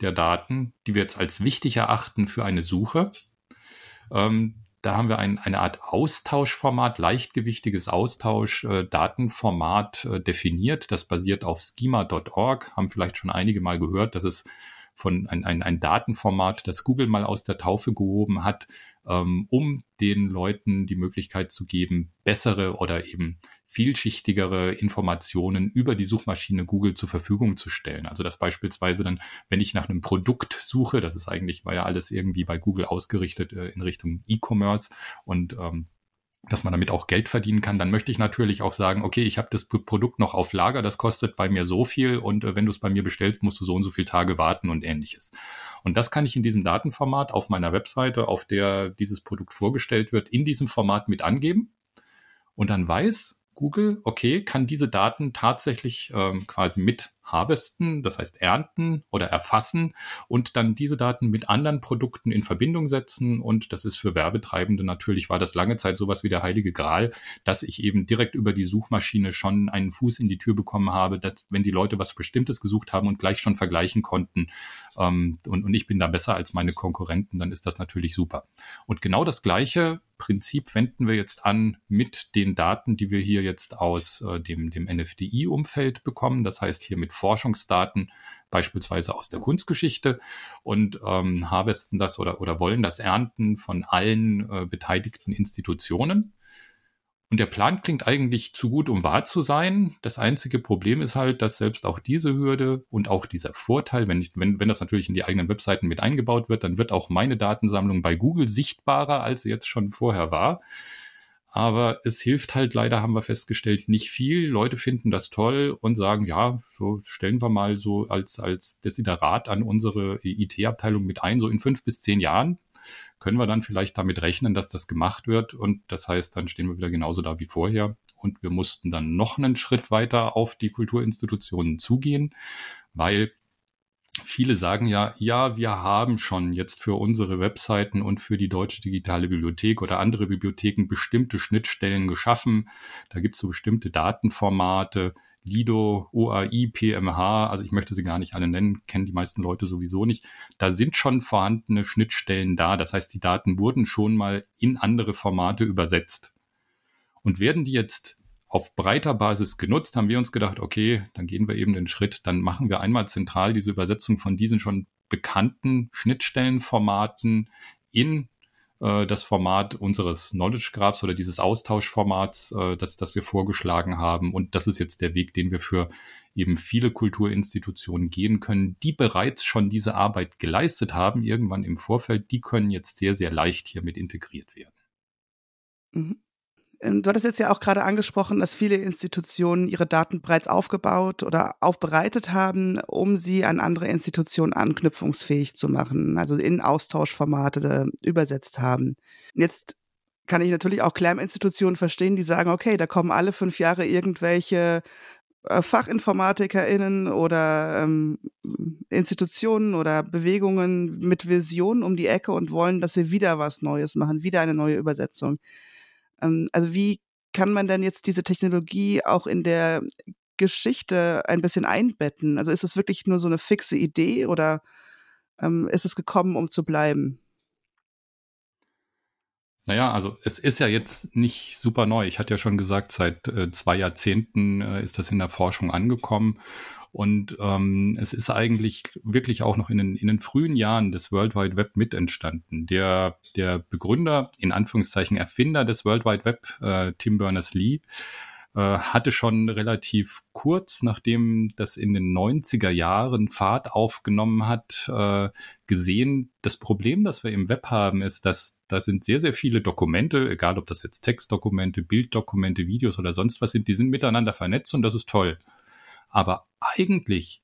der Daten, die wir jetzt als wichtig erachten für eine Suche, ähm, da haben wir ein, eine Art Austauschformat, leichtgewichtiges Austausch-Datenformat äh, äh, definiert. Das basiert auf schema.org, haben vielleicht schon einige mal gehört. Das ist von ein, ein, ein Datenformat, das Google mal aus der Taufe gehoben hat, ähm, um den Leuten die Möglichkeit zu geben, bessere oder eben vielschichtigere Informationen über die Suchmaschine Google zur Verfügung zu stellen. Also dass beispielsweise dann, wenn ich nach einem Produkt suche, das ist eigentlich, war ja alles irgendwie bei Google ausgerichtet äh, in Richtung E-Commerce und ähm, dass man damit auch Geld verdienen kann, dann möchte ich natürlich auch sagen, okay, ich habe das Produkt noch auf Lager, das kostet bei mir so viel und äh, wenn du es bei mir bestellst, musst du so und so viele Tage warten und ähnliches. Und das kann ich in diesem Datenformat auf meiner Webseite, auf der dieses Produkt vorgestellt wird, in diesem Format mit angeben und dann weiß Google, okay, kann diese Daten tatsächlich ähm, quasi mit harvesten, das heißt ernten oder erfassen und dann diese Daten mit anderen Produkten in Verbindung setzen. Und das ist für Werbetreibende natürlich, war das lange Zeit sowas wie der heilige Gral, dass ich eben direkt über die Suchmaschine schon einen Fuß in die Tür bekommen habe, dass wenn die Leute was Bestimmtes gesucht haben und gleich schon vergleichen konnten ähm, und, und ich bin da besser als meine Konkurrenten, dann ist das natürlich super. Und genau das gleiche Prinzip wenden wir jetzt an mit den Daten, die wir hier jetzt aus äh, dem, dem NFDI-Umfeld bekommen. Das heißt hier mit Forschungsdaten beispielsweise aus der Kunstgeschichte und ähm, harvesten das oder, oder wollen das ernten von allen äh, beteiligten Institutionen. Und der Plan klingt eigentlich zu gut, um wahr zu sein. Das einzige Problem ist halt, dass selbst auch diese Hürde und auch dieser Vorteil, wenn, ich, wenn, wenn das natürlich in die eigenen Webseiten mit eingebaut wird, dann wird auch meine Datensammlung bei Google sichtbarer, als sie jetzt schon vorher war. Aber es hilft halt leider, haben wir festgestellt, nicht viel. Leute finden das toll und sagen, ja, so stellen wir mal so als, als Desiderat an unsere IT-Abteilung mit ein. So in fünf bis zehn Jahren können wir dann vielleicht damit rechnen, dass das gemacht wird. Und das heißt, dann stehen wir wieder genauso da wie vorher. Und wir mussten dann noch einen Schritt weiter auf die Kulturinstitutionen zugehen, weil Viele sagen ja, ja, wir haben schon jetzt für unsere Webseiten und für die Deutsche Digitale Bibliothek oder andere Bibliotheken bestimmte Schnittstellen geschaffen. Da gibt es so bestimmte Datenformate, Lido, OAI, PMH, also ich möchte sie gar nicht alle nennen, kennen die meisten Leute sowieso nicht. Da sind schon vorhandene Schnittstellen da. Das heißt, die Daten wurden schon mal in andere Formate übersetzt. Und werden die jetzt auf breiter Basis genutzt, haben wir uns gedacht, okay, dann gehen wir eben den Schritt, dann machen wir einmal zentral diese Übersetzung von diesen schon bekannten Schnittstellenformaten in äh, das Format unseres Knowledge Graphs oder dieses Austauschformats, äh, das, das wir vorgeschlagen haben. Und das ist jetzt der Weg, den wir für eben viele Kulturinstitutionen gehen können, die bereits schon diese Arbeit geleistet haben, irgendwann im Vorfeld, die können jetzt sehr, sehr leicht hiermit integriert werden. Mhm. Ähm, du hattest jetzt ja auch gerade angesprochen, dass viele Institutionen ihre Daten bereits aufgebaut oder aufbereitet haben, um sie an andere Institutionen anknüpfungsfähig zu machen, also in Austauschformate übersetzt haben. Jetzt kann ich natürlich auch Clam-Institutionen verstehen, die sagen, okay, da kommen alle fünf Jahre irgendwelche äh, FachinformatikerInnen oder ähm, Institutionen oder Bewegungen mit Visionen um die Ecke und wollen, dass wir wieder was Neues machen, wieder eine neue Übersetzung. Ähm, also wie kann man denn jetzt diese Technologie auch in der Geschichte ein bisschen einbetten? Also ist es wirklich nur so eine fixe Idee oder ähm, ist es gekommen, um zu bleiben? Naja, also es ist ja jetzt nicht super neu. Ich hatte ja schon gesagt, seit äh, zwei Jahrzehnten äh, ist das in der Forschung angekommen. Und ähm, es ist eigentlich wirklich auch noch in den, in den frühen Jahren des World Wide Web mit entstanden. Der, der Begründer, in Anführungszeichen Erfinder des World Wide Web, äh, Tim Berners-Lee, äh, hatte schon relativ kurz, nachdem das in den 90er Jahren Fahrt aufgenommen hat, äh, gesehen, das Problem, das wir im Web haben, ist, dass da sind sehr, sehr viele Dokumente, egal ob das jetzt Textdokumente, Bilddokumente, Videos oder sonst was sind, die sind miteinander vernetzt und das ist toll. Aber eigentlich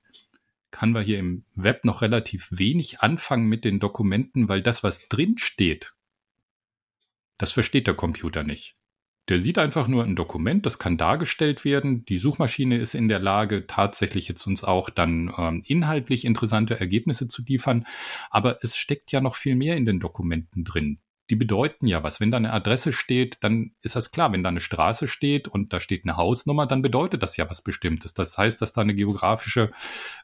kann man hier im Web noch relativ wenig anfangen mit den Dokumenten, weil das, was drin steht, das versteht der Computer nicht. Der sieht einfach nur ein Dokument, das kann dargestellt werden. Die Suchmaschine ist in der Lage, tatsächlich jetzt uns auch dann ähm, inhaltlich interessante Ergebnisse zu liefern. Aber es steckt ja noch viel mehr in den Dokumenten drin die bedeuten ja was. Wenn da eine Adresse steht, dann ist das klar. Wenn da eine Straße steht und da steht eine Hausnummer, dann bedeutet das ja was Bestimmtes. Das heißt, dass da eine geografische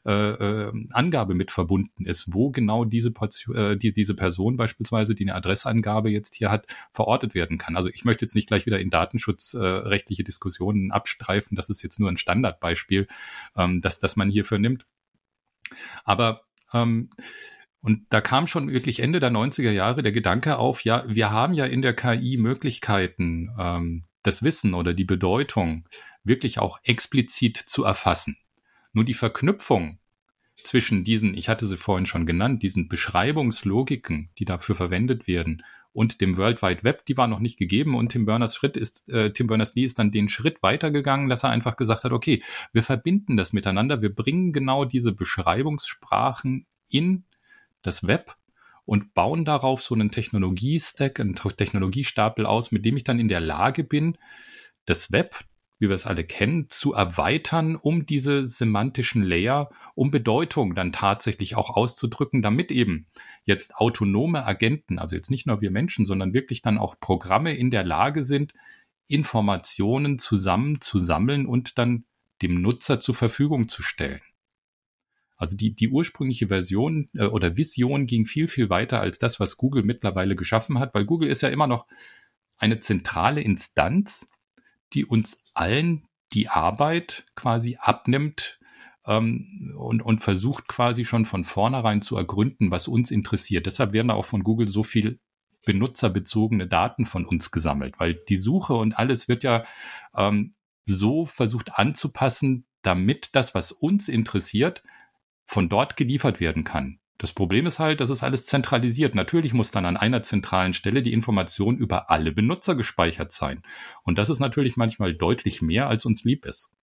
äh, äh, Angabe mit verbunden ist, wo genau diese, Portion, äh, die, diese Person beispielsweise, die eine Adressangabe jetzt hier hat, verortet werden kann. Also ich möchte jetzt nicht gleich wieder in datenschutzrechtliche äh, Diskussionen abstreifen. Das ist jetzt nur ein Standardbeispiel, ähm, dass, dass man hierfür nimmt. Aber ähm, und da kam schon wirklich Ende der 90er Jahre der Gedanke auf, ja, wir haben ja in der KI Möglichkeiten, ähm, das Wissen oder die Bedeutung wirklich auch explizit zu erfassen. Nur die Verknüpfung zwischen diesen, ich hatte sie vorhin schon genannt, diesen Beschreibungslogiken, die dafür verwendet werden, und dem World Wide Web, die war noch nicht gegeben und Tim Berners Schritt ist, äh, Tim Berners-Lee ist dann den Schritt weitergegangen, dass er einfach gesagt hat, okay, wir verbinden das miteinander, wir bringen genau diese Beschreibungssprachen in das Web und bauen darauf so einen Technologiestack, einen Technologiestapel aus, mit dem ich dann in der Lage bin, das Web, wie wir es alle kennen, zu erweitern, um diese semantischen Layer, um Bedeutung dann tatsächlich auch auszudrücken, damit eben jetzt autonome Agenten, also jetzt nicht nur wir Menschen, sondern wirklich dann auch Programme in der Lage sind, Informationen zusammen zu sammeln und dann dem Nutzer zur Verfügung zu stellen. Also die, die ursprüngliche Version äh, oder Vision ging viel, viel weiter als das, was Google mittlerweile geschaffen hat, weil Google ist ja immer noch eine zentrale Instanz, die uns allen die Arbeit quasi abnimmt ähm, und, und versucht quasi schon von vornherein zu ergründen, was uns interessiert. Deshalb werden da auch von Google so viel benutzerbezogene Daten von uns gesammelt, weil die Suche und alles wird ja ähm, so versucht anzupassen, damit das, was uns interessiert, von dort geliefert werden kann. Das Problem ist halt, das ist alles zentralisiert. Natürlich muss dann an einer zentralen Stelle die Information über alle Benutzer gespeichert sein. Und das ist natürlich manchmal deutlich mehr, als uns lieb ist.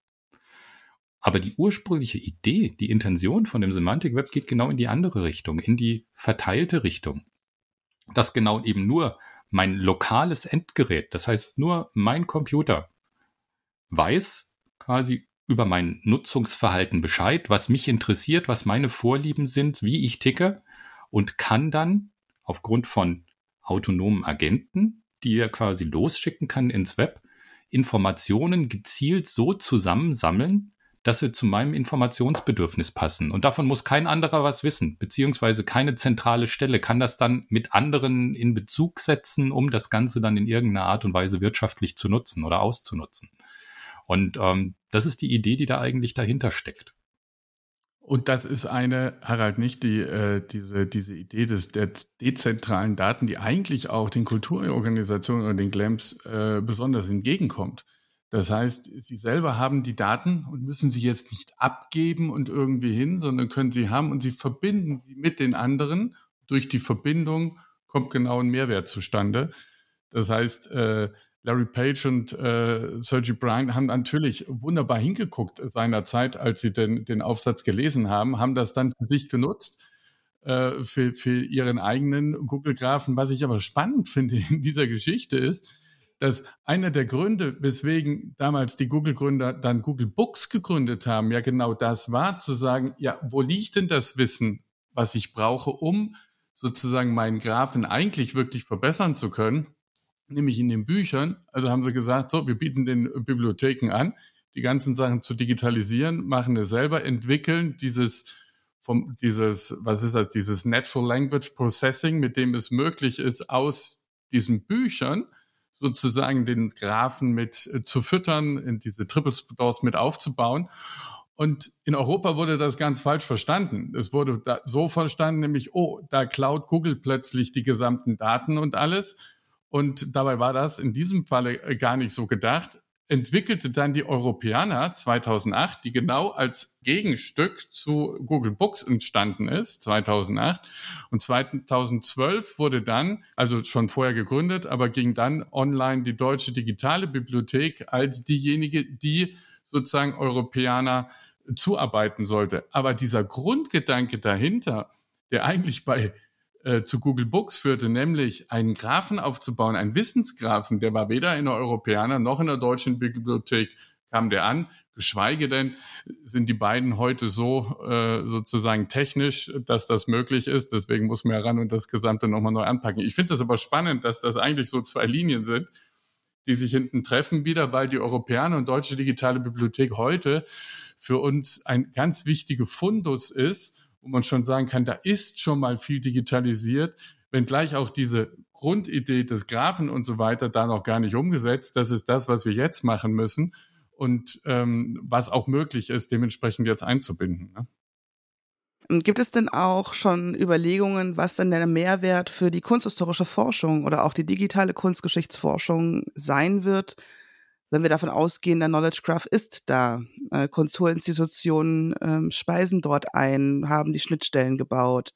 Aber die ursprüngliche Idee, die Intention von dem Semantic Web geht genau in die andere Richtung, in die verteilte Richtung. Dass genau eben nur mein lokales Endgerät, das heißt nur mein Computer, weiß quasi über mein Nutzungsverhalten Bescheid, was mich interessiert, was meine Vorlieben sind, wie ich ticke und kann dann aufgrund von autonomen Agenten, die er quasi losschicken kann ins Web, Informationen gezielt so zusammensammeln, dass sie zu meinem Informationsbedürfnis passen. Und davon muss kein anderer was wissen, beziehungsweise keine zentrale Stelle kann das dann mit anderen in Bezug setzen, um das Ganze dann in irgendeiner Art und Weise wirtschaftlich zu nutzen oder auszunutzen. Und ähm, das ist die Idee, die da eigentlich dahinter steckt. Und das ist eine, Harald, nicht die, äh, diese, diese Idee des, der dezentralen Daten, die eigentlich auch den Kulturorganisationen oder den GLAMs äh, besonders entgegenkommt. Das heißt, sie selber haben die Daten und müssen sie jetzt nicht abgeben und irgendwie hin, sondern können sie haben und sie verbinden sie mit den anderen. Durch die Verbindung kommt genau ein Mehrwert zustande. Das heißt, äh, Larry Page und äh, Sergey Brin haben natürlich wunderbar hingeguckt seinerzeit, als sie den, den Aufsatz gelesen haben, haben das dann für sich genutzt, äh, für, für ihren eigenen Google-Graphen. Was ich aber spannend finde in dieser Geschichte ist, dass einer der Gründe, weswegen damals die Google-Gründer dann Google Books gegründet haben, ja genau das war, zu sagen, ja, wo liegt denn das Wissen, was ich brauche, um sozusagen meinen Graphen eigentlich wirklich verbessern zu können? Nämlich in den Büchern. Also haben sie gesagt, so, wir bieten den Bibliotheken an, die ganzen Sachen zu digitalisieren, machen es selber, entwickeln dieses vom, dieses, was ist das, dieses Natural Language Processing, mit dem es möglich ist, aus diesen Büchern sozusagen den Graphen mit äh, zu füttern, in diese Triple Stores mit aufzubauen. Und in Europa wurde das ganz falsch verstanden. Es wurde so verstanden, nämlich, oh, da klaut Google plötzlich die gesamten Daten und alles. Und dabei war das in diesem Falle äh, gar nicht so gedacht. Entwickelte dann die Europäer 2008, die genau als Gegenstück zu Google Books entstanden ist, 2008. Und 2012 wurde dann, also schon vorher gegründet, aber ging dann online die Deutsche Digitale Bibliothek als diejenige, die sozusagen Europäer zuarbeiten sollte. Aber dieser Grundgedanke dahinter, der eigentlich bei äh, zu Google Books führte, nämlich einen Graphen aufzubauen, einen Wissensgraphen, der war weder in der Europäer noch in der deutschen Bibliothek kam der an, geschweige denn sind die beiden heute so äh, sozusagen technisch, dass das möglich ist. Deswegen muss man heran und das Gesamte nochmal neu anpacken. Ich finde das aber spannend, dass das eigentlich so zwei Linien sind, die sich hinten treffen wieder, weil die Europäer und Deutsche Digitale Bibliothek heute für uns ein ganz wichtiger Fundus ist wo man schon sagen kann, da ist schon mal viel digitalisiert, wenngleich auch diese Grundidee des Graphen und so weiter da noch gar nicht umgesetzt. Das ist das, was wir jetzt machen müssen und ähm, was auch möglich ist, dementsprechend jetzt einzubinden. Ne? Gibt es denn auch schon Überlegungen, was denn der Mehrwert für die kunsthistorische Forschung oder auch die digitale Kunstgeschichtsforschung sein wird, wenn wir davon ausgehen, der Knowledge Graph ist da. Äh, Kulturinstitutionen ähm, speisen dort ein, haben die Schnittstellen gebaut.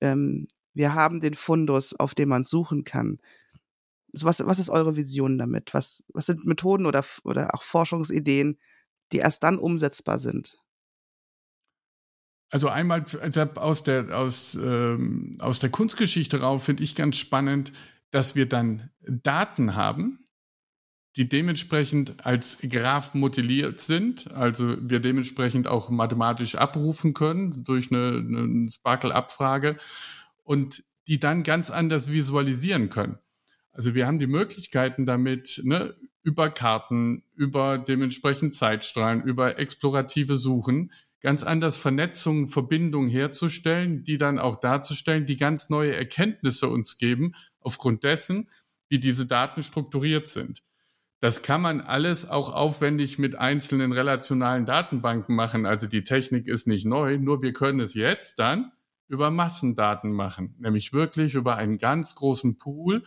Ähm, wir haben den Fundus, auf dem man suchen kann. Was, was ist eure Vision damit? Was, was sind Methoden oder, oder auch Forschungsideen, die erst dann umsetzbar sind? Also einmal aus der, aus, ähm, aus der Kunstgeschichte rauf finde ich ganz spannend, dass wir dann Daten haben, die dementsprechend als Graph modelliert sind, also wir dementsprechend auch mathematisch abrufen können durch eine, eine Sparkle-Abfrage und die dann ganz anders visualisieren können. Also wir haben die Möglichkeiten damit, ne, über Karten, über dementsprechend Zeitstrahlen, über explorative Suchen, ganz anders Vernetzungen, Verbindungen herzustellen, die dann auch darzustellen, die ganz neue Erkenntnisse uns geben, aufgrund dessen, wie diese Daten strukturiert sind. Das kann man alles auch aufwendig mit einzelnen relationalen Datenbanken machen. Also die Technik ist nicht neu, nur wir können es jetzt dann über Massendaten machen, nämlich wirklich über einen ganz großen Pool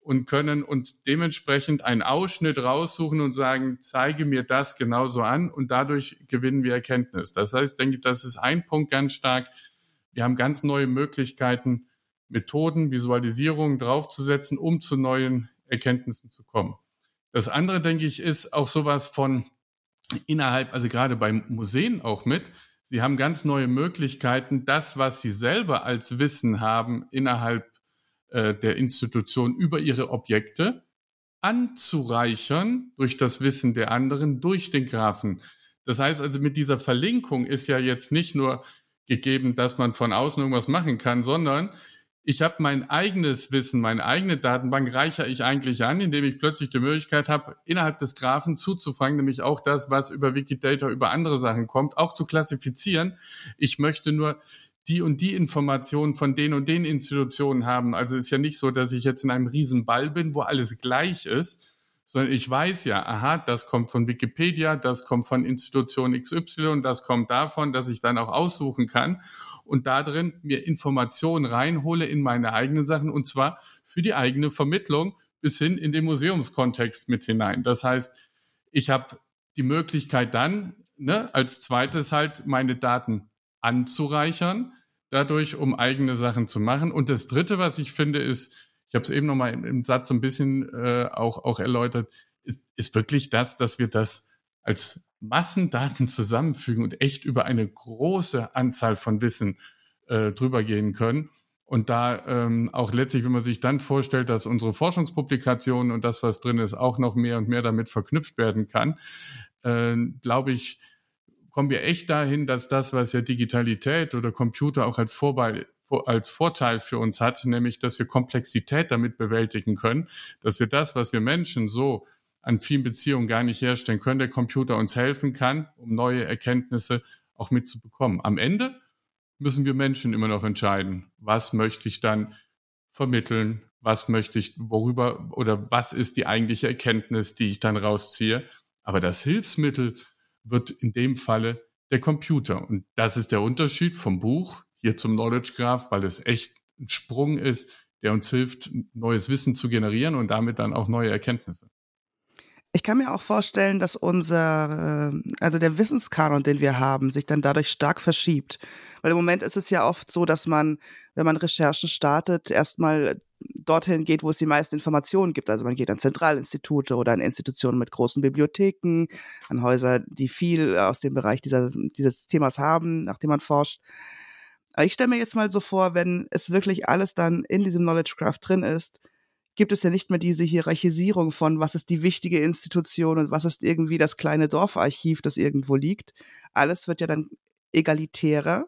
und können uns dementsprechend einen Ausschnitt raussuchen und sagen, zeige mir das genauso an und dadurch gewinnen wir Erkenntnis. Das heißt, ich denke, das ist ein Punkt ganz stark. Wir haben ganz neue Möglichkeiten, Methoden, Visualisierungen draufzusetzen, um zu neuen Erkenntnissen zu kommen. Das andere, denke ich, ist auch sowas von innerhalb, also gerade bei Museen auch mit. Sie haben ganz neue Möglichkeiten, das, was Sie selber als Wissen haben innerhalb äh, der Institution über Ihre Objekte, anzureichern durch das Wissen der anderen, durch den Graphen. Das heißt also, mit dieser Verlinkung ist ja jetzt nicht nur gegeben, dass man von außen irgendwas machen kann, sondern ich habe mein eigenes Wissen, meine eigene Datenbank reichere ich eigentlich an, indem ich plötzlich die Möglichkeit habe, innerhalb des Graphen zuzufangen, nämlich auch das, was über Wikidata, über andere Sachen kommt, auch zu klassifizieren. Ich möchte nur die und die Informationen von den und den Institutionen haben. Also es ist ja nicht so, dass ich jetzt in einem riesen Ball bin, wo alles gleich ist, sondern ich weiß ja, aha, das kommt von Wikipedia, das kommt von Institution XY, das kommt davon, dass ich dann auch aussuchen kann und da drin mir Informationen reinhole in meine eigenen Sachen und zwar für die eigene Vermittlung bis hin in den Museumskontext mit hinein. Das heißt, ich habe die Möglichkeit dann, ne, als zweites halt meine Daten anzureichern, dadurch, um eigene Sachen zu machen. Und das Dritte, was ich finde, ist, ich habe es eben nochmal im, im Satz so ein bisschen äh, auch, auch erläutert, ist, ist wirklich das, dass wir das als Massendaten zusammenfügen und echt über eine große Anzahl von Wissen äh, drüber gehen können. Und da ähm, auch letztlich, wenn man sich dann vorstellt, dass unsere Forschungspublikationen und das, was drin ist, auch noch mehr und mehr damit verknüpft werden kann, äh, glaube ich, kommen wir echt dahin, dass das, was ja Digitalität oder Computer auch als, Vorbei, als Vorteil für uns hat, nämlich, dass wir Komplexität damit bewältigen können, dass wir das, was wir Menschen so an vielen Beziehungen gar nicht herstellen können, der Computer uns helfen kann, um neue Erkenntnisse auch mitzubekommen. Am Ende müssen wir Menschen immer noch entscheiden, was möchte ich dann vermitteln, was möchte ich, worüber oder was ist die eigentliche Erkenntnis, die ich dann rausziehe. Aber das Hilfsmittel wird in dem Falle der Computer. Und das ist der Unterschied vom Buch hier zum Knowledge Graph, weil es echt ein Sprung ist, der uns hilft, neues Wissen zu generieren und damit dann auch neue Erkenntnisse. Ich kann mir auch vorstellen, dass unser, äh, also der Wissenskanon, den wir haben, sich dann dadurch stark verschiebt. Weil im Moment ist es ja oft so, dass man, wenn man Recherchen startet, erstmal dorthin geht, wo es die meisten Informationen gibt. Also man geht an Zentralinstitute oder an Institutionen mit großen Bibliotheken, an Häuser, die viel aus dem Bereich dieser, dieses Themas haben, nach dem man forscht. Aber ich stelle mir jetzt mal so vor, wenn es wirklich alles dann in diesem Knowledge Craft drin ist, gibt es ja nicht mehr diese Hierarchisierung von, was ist die wichtige Institution und was ist irgendwie das kleine Dorfarchiv, das irgendwo liegt. Alles wird ja dann egalitärer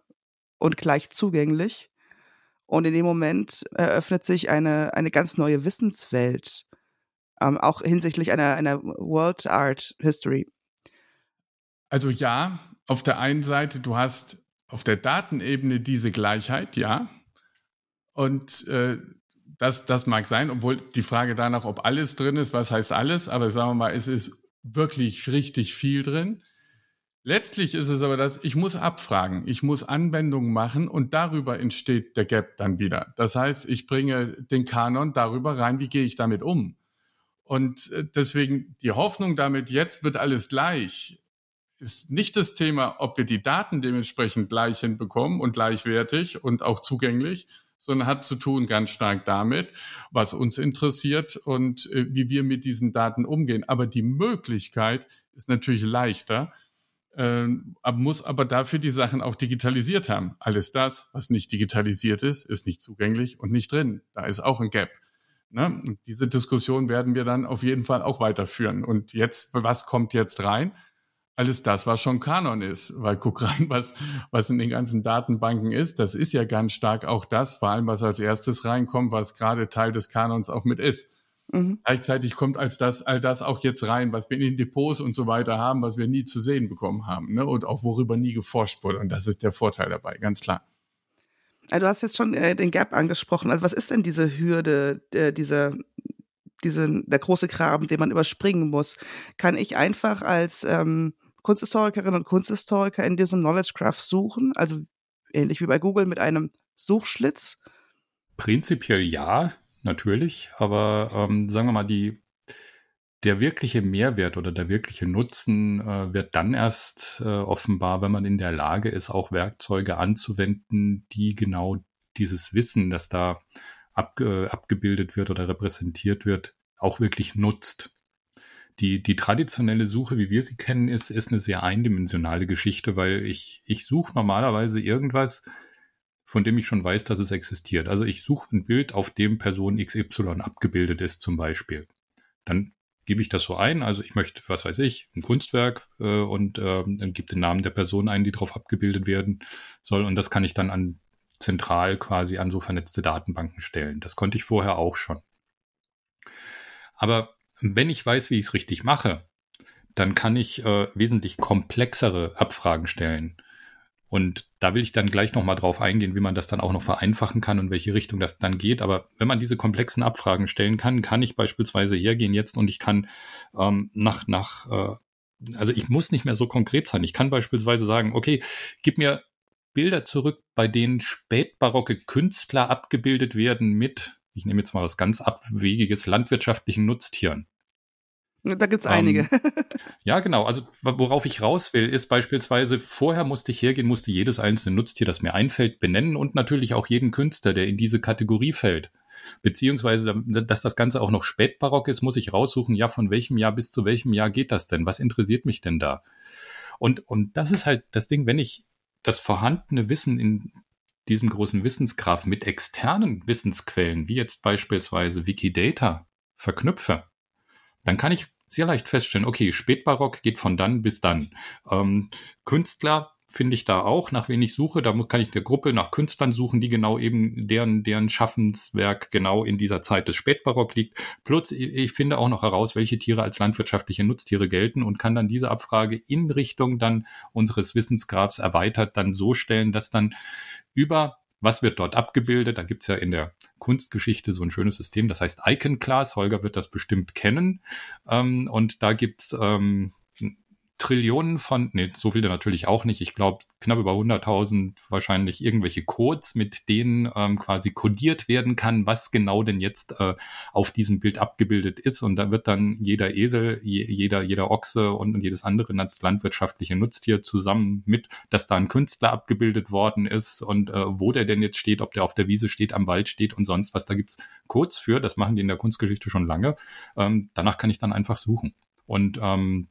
und gleich zugänglich. Und in dem Moment eröffnet sich eine, eine ganz neue Wissenswelt, ähm, auch hinsichtlich einer, einer World Art History. Also ja, auf der einen Seite, du hast auf der Datenebene diese Gleichheit, ja. Und äh, das, das mag sein, obwohl die Frage danach, ob alles drin ist, was heißt alles, aber sagen wir mal, es ist wirklich richtig viel drin. Letztlich ist es aber das, ich muss abfragen, ich muss Anwendungen machen und darüber entsteht der Gap dann wieder. Das heißt, ich bringe den Kanon darüber rein, wie gehe ich damit um. Und äh, deswegen die Hoffnung damit, jetzt wird alles gleich, ist nicht das Thema, ob wir die Daten dementsprechend gleich hinbekommen und gleichwertig und auch zugänglich, sondern hat zu tun ganz stark damit, was uns interessiert und äh, wie wir mit diesen Daten umgehen. Aber die Möglichkeit ist natürlich leichter, äh, muss aber dafür die Sachen auch digitalisiert haben. Alles das, was nicht digitalisiert ist, ist nicht zugänglich und nicht drin. Da ist auch ein Gap. Ne? Diese Diskussion werden wir dann auf jeden Fall auch weiterführen. Und jetzt, was kommt jetzt rein? Alles das, was schon Kanon ist. Weil guck rein, was, was in den ganzen Datenbanken ist. Das ist ja ganz stark auch das, vor allem was als erstes reinkommt, was gerade Teil des Kanons auch mit ist. Mhm. Gleichzeitig kommt als das, all das auch jetzt rein, was wir in den Depots und so weiter haben, was wir nie zu sehen bekommen haben, ne? Und auch worüber nie geforscht wurde. Und das ist der Vorteil dabei, ganz klar. Also du hast jetzt schon äh, den Gap angesprochen. Also was ist denn diese Hürde, äh, diese, diese, der große Graben, den man überspringen muss? Kann ich einfach als ähm, Kunsthistorikerinnen und Kunsthistoriker in diesem Knowledge Graph suchen? Also ähnlich wie bei Google mit einem Suchschlitz? Prinzipiell ja, natürlich. Aber ähm, sagen wir mal, die, der wirkliche Mehrwert oder der wirkliche Nutzen äh, wird dann erst äh, offenbar, wenn man in der Lage ist, auch Werkzeuge anzuwenden, die genau dieses Wissen, das da abge abgebildet wird oder repräsentiert wird, auch wirklich nutzt die, die traditionelle Suche, wie wir sie kennen, ist, ist eine sehr eindimensionale Geschichte, weil ich, ich suche normalerweise irgendwas, von dem ich schon weiß, dass es existiert. Also ich suche ein Bild, auf dem Person XY abgebildet ist, zum Beispiel. Dann gebe ich das so ein. Also ich möchte, was weiß ich, ein Kunstwerk äh, und äh, dann gibt den Namen der Person ein, die darauf abgebildet werden soll. Und das kann ich dann an zentral quasi an so vernetzte Datenbanken stellen. Das konnte ich vorher auch schon. Aber wenn ich weiß, wie ich es richtig mache, dann kann ich äh, wesentlich komplexere Abfragen stellen. Und da will ich dann gleich nochmal drauf eingehen, wie man das dann auch noch vereinfachen kann und welche Richtung das dann geht. Aber wenn man diese komplexen Abfragen stellen kann, kann ich beispielsweise hergehen jetzt und ich kann ähm, nach, nach, äh, also ich muss nicht mehr so konkret sein. Ich kann beispielsweise sagen, okay, gib mir Bilder zurück, bei denen spätbarocke Künstler abgebildet werden mit, ich nehme jetzt mal was ganz abwegiges, landwirtschaftlichen Nutztieren. Da gibt's einige. Ähm, ja, genau. Also worauf ich raus will, ist beispielsweise, vorher musste ich hergehen, musste jedes einzelne Nutztier, das mir einfällt, benennen und natürlich auch jeden Künstler, der in diese Kategorie fällt. Beziehungsweise, dass das Ganze auch noch spätbarock ist, muss ich raussuchen, ja, von welchem Jahr bis zu welchem Jahr geht das denn? Was interessiert mich denn da? Und, und das ist halt das Ding, wenn ich das vorhandene Wissen in diesem großen Wissensgraph mit externen Wissensquellen, wie jetzt beispielsweise Wikidata, verknüpfe, dann kann ich sehr leicht feststellen, okay, Spätbarock geht von dann bis dann. Ähm, Künstler finde ich da auch, nach wen ich suche. Da kann ich der Gruppe nach Künstlern suchen, die genau eben deren, deren Schaffenswerk genau in dieser Zeit des Spätbarock liegt. Plus, ich finde auch noch heraus, welche Tiere als landwirtschaftliche Nutztiere gelten und kann dann diese Abfrage in Richtung dann unseres Wissensgrabs erweitert dann so stellen, dass dann über was wird dort abgebildet? Da gibt's ja in der Kunstgeschichte so ein schönes System, das heißt Icon Class. Holger wird das bestimmt kennen. Ähm, und da gibt's ähm, Trillionen von, nee, so viele natürlich auch nicht. Ich glaube, knapp über 100.000 wahrscheinlich irgendwelche Codes, mit denen ähm, quasi kodiert werden kann, was genau denn jetzt äh, auf diesem Bild abgebildet ist. Und da wird dann jeder Esel, je, jeder, jeder Ochse und, und jedes andere landwirtschaftliche Nutztier zusammen mit, dass da ein Künstler abgebildet worden ist und äh, wo der denn jetzt steht, ob der auf der Wiese steht, am Wald steht und sonst was. Da gibt's Codes für, das machen die in der Kunstgeschichte schon lange. Ähm, danach kann ich dann einfach suchen. Und ähm,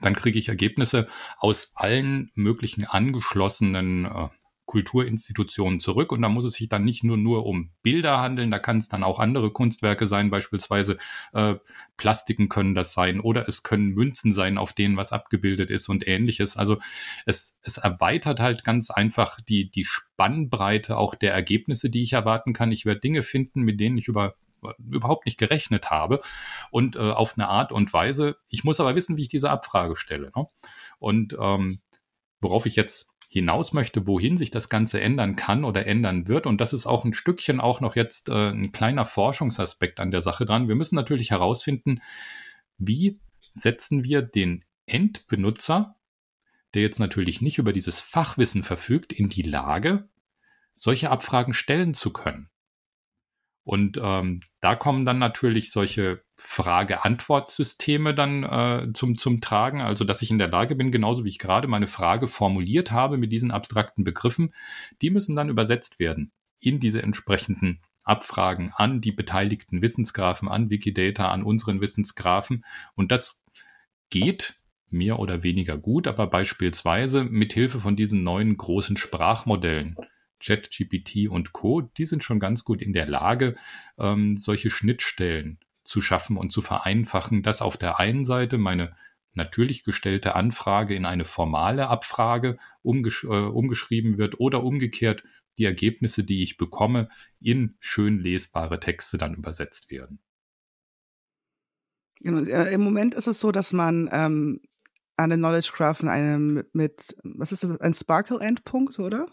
dann kriege ich Ergebnisse aus allen möglichen angeschlossenen äh, Kulturinstitutionen zurück und da muss es sich dann nicht nur nur um Bilder handeln, da kann es dann auch andere Kunstwerke sein, beispielsweise äh, Plastiken können das sein oder es können Münzen sein, auf denen was abgebildet ist und ähnliches. Also es, es erweitert halt ganz einfach die, die Spannbreite auch der Ergebnisse, die ich erwarten kann. Ich werde Dinge finden, mit denen ich über überhaupt nicht gerechnet habe und äh, auf eine Art und Weise. Ich muss aber wissen, wie ich diese Abfrage stelle. Ne? Und ähm, worauf ich jetzt hinaus möchte, wohin sich das Ganze ändern kann oder ändern wird. Und das ist auch ein Stückchen auch noch jetzt äh, ein kleiner Forschungsaspekt an der Sache dran. Wir müssen natürlich herausfinden, wie setzen wir den Endbenutzer, der jetzt natürlich nicht über dieses Fachwissen verfügt, in die Lage, solche Abfragen stellen zu können. Und ähm, da kommen dann natürlich solche Frage-Antwort-Systeme dann äh, zum, zum Tragen, also dass ich in der Lage bin, genauso wie ich gerade meine Frage formuliert habe mit diesen abstrakten Begriffen, die müssen dann übersetzt werden in diese entsprechenden Abfragen an die beteiligten Wissensgrafen, an Wikidata, an unseren Wissensgrafen. Und das geht mehr oder weniger gut, aber beispielsweise mit Hilfe von diesen neuen großen Sprachmodellen ChatGPT und Co., die sind schon ganz gut in der Lage, ähm, solche Schnittstellen zu schaffen und zu vereinfachen, dass auf der einen Seite meine natürlich gestellte Anfrage in eine formale Abfrage umgesch äh, umgeschrieben wird oder umgekehrt die Ergebnisse, die ich bekomme, in schön lesbare Texte dann übersetzt werden. Genau, Im Moment ist es so, dass man ähm, an den Knowledge Graph mit, mit, was ist das, ein Sparkle-Endpunkt, oder?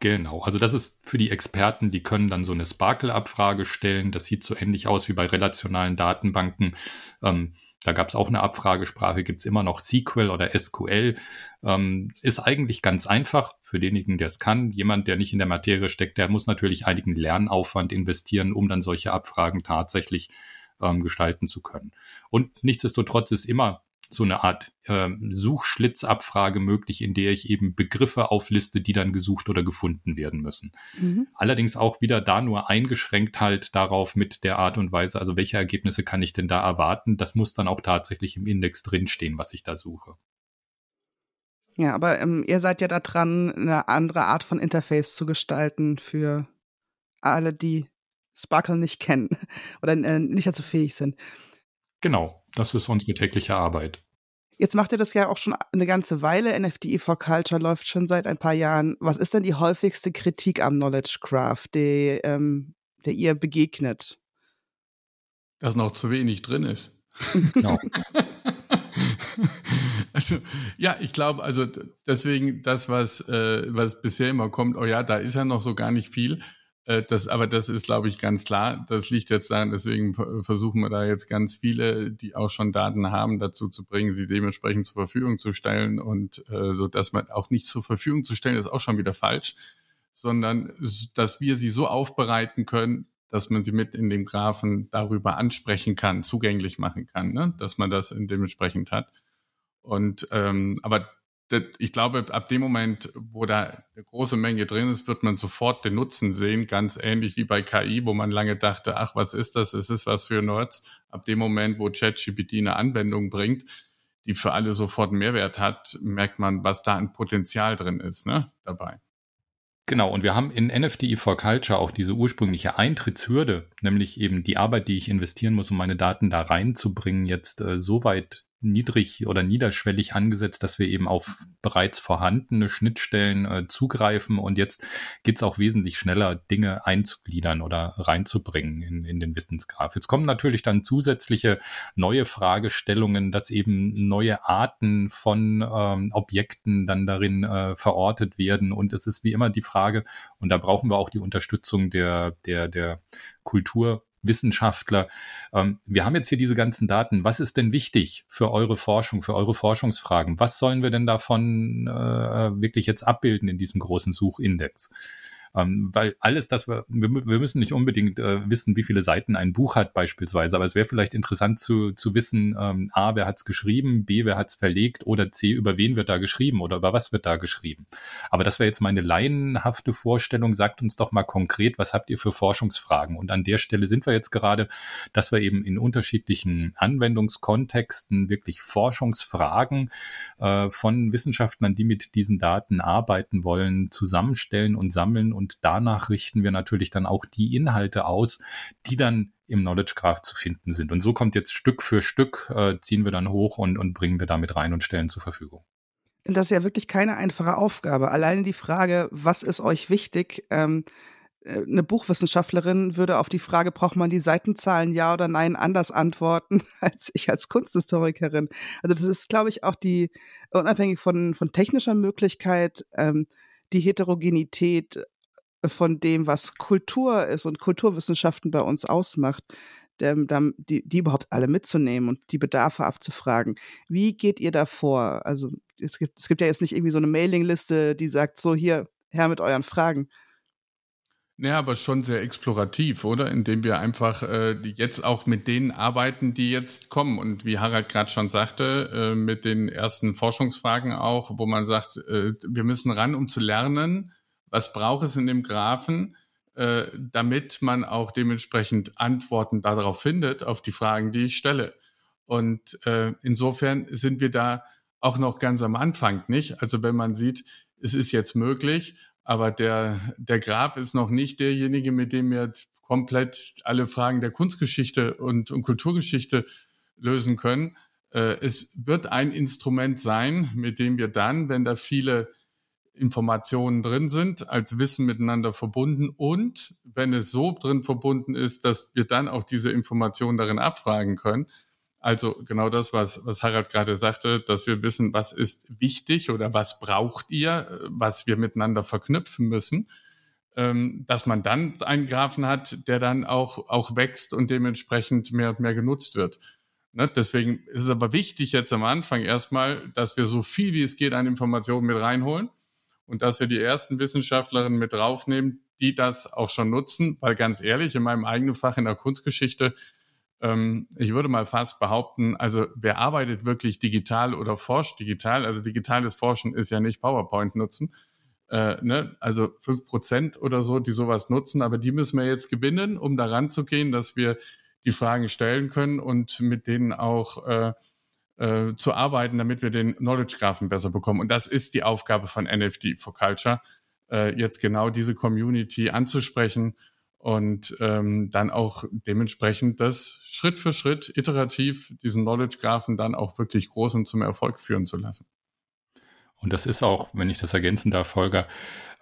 Genau, also das ist für die Experten, die können dann so eine Sparkle-Abfrage stellen. Das sieht so ähnlich aus wie bei relationalen Datenbanken. Ähm, da gab es auch eine Abfragesprache, gibt es immer noch SQL oder SQL. Ähm, ist eigentlich ganz einfach für denjenigen, der es kann. Jemand, der nicht in der Materie steckt, der muss natürlich einigen Lernaufwand investieren, um dann solche Abfragen tatsächlich ähm, gestalten zu können. Und nichtsdestotrotz ist immer so eine Art äh, Suchschlitzabfrage möglich, in der ich eben Begriffe aufliste, die dann gesucht oder gefunden werden müssen. Mhm. Allerdings auch wieder da nur eingeschränkt halt darauf mit der Art und Weise, also welche Ergebnisse kann ich denn da erwarten? Das muss dann auch tatsächlich im Index drinstehen, was ich da suche. Ja, aber ähm, ihr seid ja da dran, eine andere Art von Interface zu gestalten für alle, die Sparkle nicht kennen oder äh, nicht dazu fähig sind. Genau, das ist unsere tägliche Arbeit. Jetzt macht ihr das ja auch schon eine ganze Weile. NFDE for Culture läuft schon seit ein paar Jahren. Was ist denn die häufigste Kritik am Knowledge Graph, die, ähm, der ihr begegnet? Dass noch zu wenig drin ist. Genau. also ja, ich glaube, also deswegen das, was, äh, was bisher immer kommt, oh ja, da ist ja noch so gar nicht viel. Äh, das, aber das ist, glaube ich, ganz klar. Das liegt jetzt daran, deswegen versuchen wir da jetzt ganz viele, die auch schon Daten haben, dazu zu bringen, sie dementsprechend zur Verfügung zu stellen und äh, so, dass man auch nicht zur Verfügung zu stellen, ist auch schon wieder falsch, sondern dass wir sie so aufbereiten können, dass man sie mit in dem Graphen darüber ansprechen kann, zugänglich machen kann, ne? dass man das dementsprechend hat. Und ähm, aber ich glaube, ab dem Moment, wo da eine große Menge drin ist, wird man sofort den Nutzen sehen, ganz ähnlich wie bei KI, wo man lange dachte, ach, was ist das? Es ist was für Nerds. Ab dem Moment, wo ChatGPT eine Anwendung bringt, die für alle sofort einen Mehrwert hat, merkt man, was da ein Potenzial drin ist, ne, dabei. Genau, und wir haben in NFTI for Culture auch diese ursprüngliche Eintrittshürde, nämlich eben die Arbeit, die ich investieren muss, um meine Daten da reinzubringen, jetzt äh, so weit niedrig oder niederschwellig angesetzt, dass wir eben auf bereits vorhandene Schnittstellen äh, zugreifen und jetzt geht's auch wesentlich schneller, Dinge einzugliedern oder reinzubringen in, in den Wissensgraph. Jetzt kommen natürlich dann zusätzliche neue Fragestellungen, dass eben neue Arten von ähm, Objekten dann darin äh, verortet werden und es ist wie immer die Frage, und da brauchen wir auch die Unterstützung der, der, der Kultur Wissenschaftler. Ähm, wir haben jetzt hier diese ganzen Daten. Was ist denn wichtig für eure Forschung, für eure Forschungsfragen? Was sollen wir denn davon äh, wirklich jetzt abbilden in diesem großen Suchindex? Ähm, weil alles das, wir, wir müssen nicht unbedingt äh, wissen, wie viele Seiten ein Buch hat beispielsweise, aber es wäre vielleicht interessant zu, zu wissen, ähm, A, wer hat es geschrieben, B, wer hat es verlegt oder C, über wen wird da geschrieben oder über was wird da geschrieben. Aber das wäre jetzt meine laienhafte Vorstellung. Sagt uns doch mal konkret, was habt ihr für Forschungsfragen? Und an der Stelle sind wir jetzt gerade, dass wir eben in unterschiedlichen Anwendungskontexten wirklich Forschungsfragen äh, von Wissenschaftlern, die mit diesen Daten arbeiten wollen, zusammenstellen und sammeln und danach richten wir natürlich dann auch die Inhalte aus, die dann im Knowledge Graph zu finden sind. Und so kommt jetzt Stück für Stück, äh, ziehen wir dann hoch und, und bringen wir damit rein und stellen zur Verfügung. Das ist ja wirklich keine einfache Aufgabe. Alleine die Frage, was ist euch wichtig? Ähm, äh, eine Buchwissenschaftlerin würde auf die Frage, braucht man die Seitenzahlen ja oder nein, anders antworten als ich als Kunsthistorikerin. Also das ist, glaube ich, auch die, unabhängig von, von technischer Möglichkeit, ähm, die Heterogenität von dem, was Kultur ist und Kulturwissenschaften bei uns ausmacht, die, die überhaupt alle mitzunehmen und die Bedarfe abzufragen. Wie geht ihr da vor? Also es gibt, es gibt ja jetzt nicht irgendwie so eine Mailingliste, die sagt, so hier, her mit euren Fragen. Ja, aber schon sehr explorativ, oder? Indem wir einfach äh, jetzt auch mit denen arbeiten, die jetzt kommen. Und wie Harald gerade schon sagte, äh, mit den ersten Forschungsfragen auch, wo man sagt, äh, wir müssen ran, um zu lernen, was braucht es in dem Graphen, äh, damit man auch dementsprechend Antworten darauf findet, auf die Fragen, die ich stelle. Und äh, insofern sind wir da auch noch ganz am Anfang, nicht? Also wenn man sieht, es ist jetzt möglich, aber der, der Graf ist noch nicht derjenige, mit dem wir komplett alle Fragen der Kunstgeschichte und, und Kulturgeschichte lösen können. Äh, es wird ein Instrument sein, mit dem wir dann, wenn da viele Informationen drin sind, als Wissen miteinander verbunden und wenn es so drin verbunden ist, dass wir dann auch diese Informationen darin abfragen können. Also genau das, was, was Harald gerade sagte, dass wir wissen, was ist wichtig oder was braucht ihr, was wir miteinander verknüpfen müssen, ähm, dass man dann einen Graphen hat, der dann auch, auch wächst und dementsprechend mehr und mehr genutzt wird. Ne? Deswegen ist es aber wichtig jetzt am Anfang erstmal, dass wir so viel wie es geht an Informationen mit reinholen und dass wir die ersten Wissenschaftlerinnen mit draufnehmen, die das auch schon nutzen, weil ganz ehrlich, in meinem eigenen Fach in der Kunstgeschichte, ähm, ich würde mal fast behaupten, also wer arbeitet wirklich digital oder forscht digital, also digitales Forschen ist ja nicht PowerPoint nutzen, äh, ne? also fünf Prozent oder so, die sowas nutzen, aber die müssen wir jetzt gewinnen, um daran zu gehen, dass wir die Fragen stellen können und mit denen auch äh, äh, zu arbeiten, damit wir den Knowledge Graphen besser bekommen. Und das ist die Aufgabe von NFT for Culture, äh, jetzt genau diese Community anzusprechen und ähm, dann auch dementsprechend das Schritt für Schritt iterativ diesen Knowledge Graphen dann auch wirklich groß und zum Erfolg führen zu lassen. Und das ist auch, wenn ich das ergänzen darf, Holger,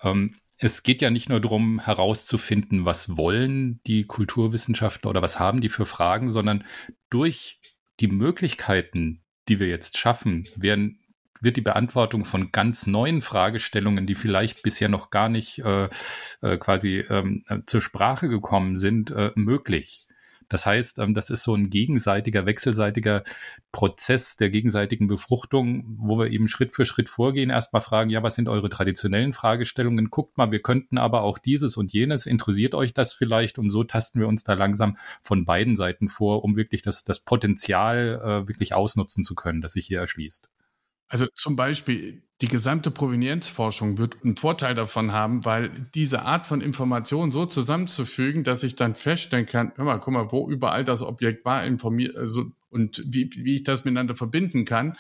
ähm, es geht ja nicht nur darum, herauszufinden, was wollen die Kulturwissenschaftler oder was haben die für Fragen, sondern durch die Möglichkeiten, die wir jetzt schaffen, werden wird die Beantwortung von ganz neuen Fragestellungen, die vielleicht bisher noch gar nicht äh, äh, quasi ähm, zur Sprache gekommen sind, äh, möglich. Das heißt, ähm, das ist so ein gegenseitiger, wechselseitiger Prozess der gegenseitigen Befruchtung, wo wir eben Schritt für Schritt vorgehen, erstmal fragen, ja, was sind eure traditionellen Fragestellungen? Guckt mal, wir könnten aber auch dieses und jenes. Interessiert euch das vielleicht? Und so tasten wir uns da langsam von beiden Seiten vor, um wirklich das, das Potenzial äh, wirklich ausnutzen zu können, das sich hier erschließt. Also zum Beispiel die gesamte Provenienzforschung wird einen Vorteil davon haben, weil diese Art von Informationen so zusammenzufügen, dass ich dann feststellen kann, hör mal, guck mal, wo überall das Objekt war, informiert, also, und wie, wie ich das miteinander verbinden kann,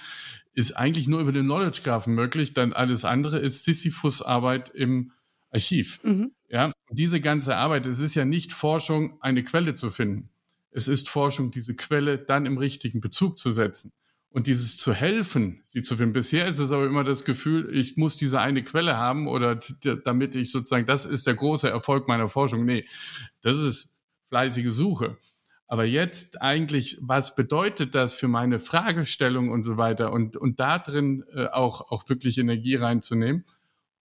ist eigentlich nur über den Knowledge Graphen möglich, dann alles andere ist Sisyphus-Arbeit im Archiv. Mhm. Ja, diese ganze Arbeit, es ist ja nicht Forschung, eine Quelle zu finden. Es ist Forschung, diese Quelle dann im richtigen Bezug zu setzen. Und dieses zu helfen, sie zu finden. Bisher ist es aber immer das Gefühl, ich muss diese eine Quelle haben oder damit ich sozusagen, das ist der große Erfolg meiner Forschung. Nee, das ist fleißige Suche. Aber jetzt eigentlich, was bedeutet das für meine Fragestellung und so weiter und, und da drin äh, auch, auch wirklich Energie reinzunehmen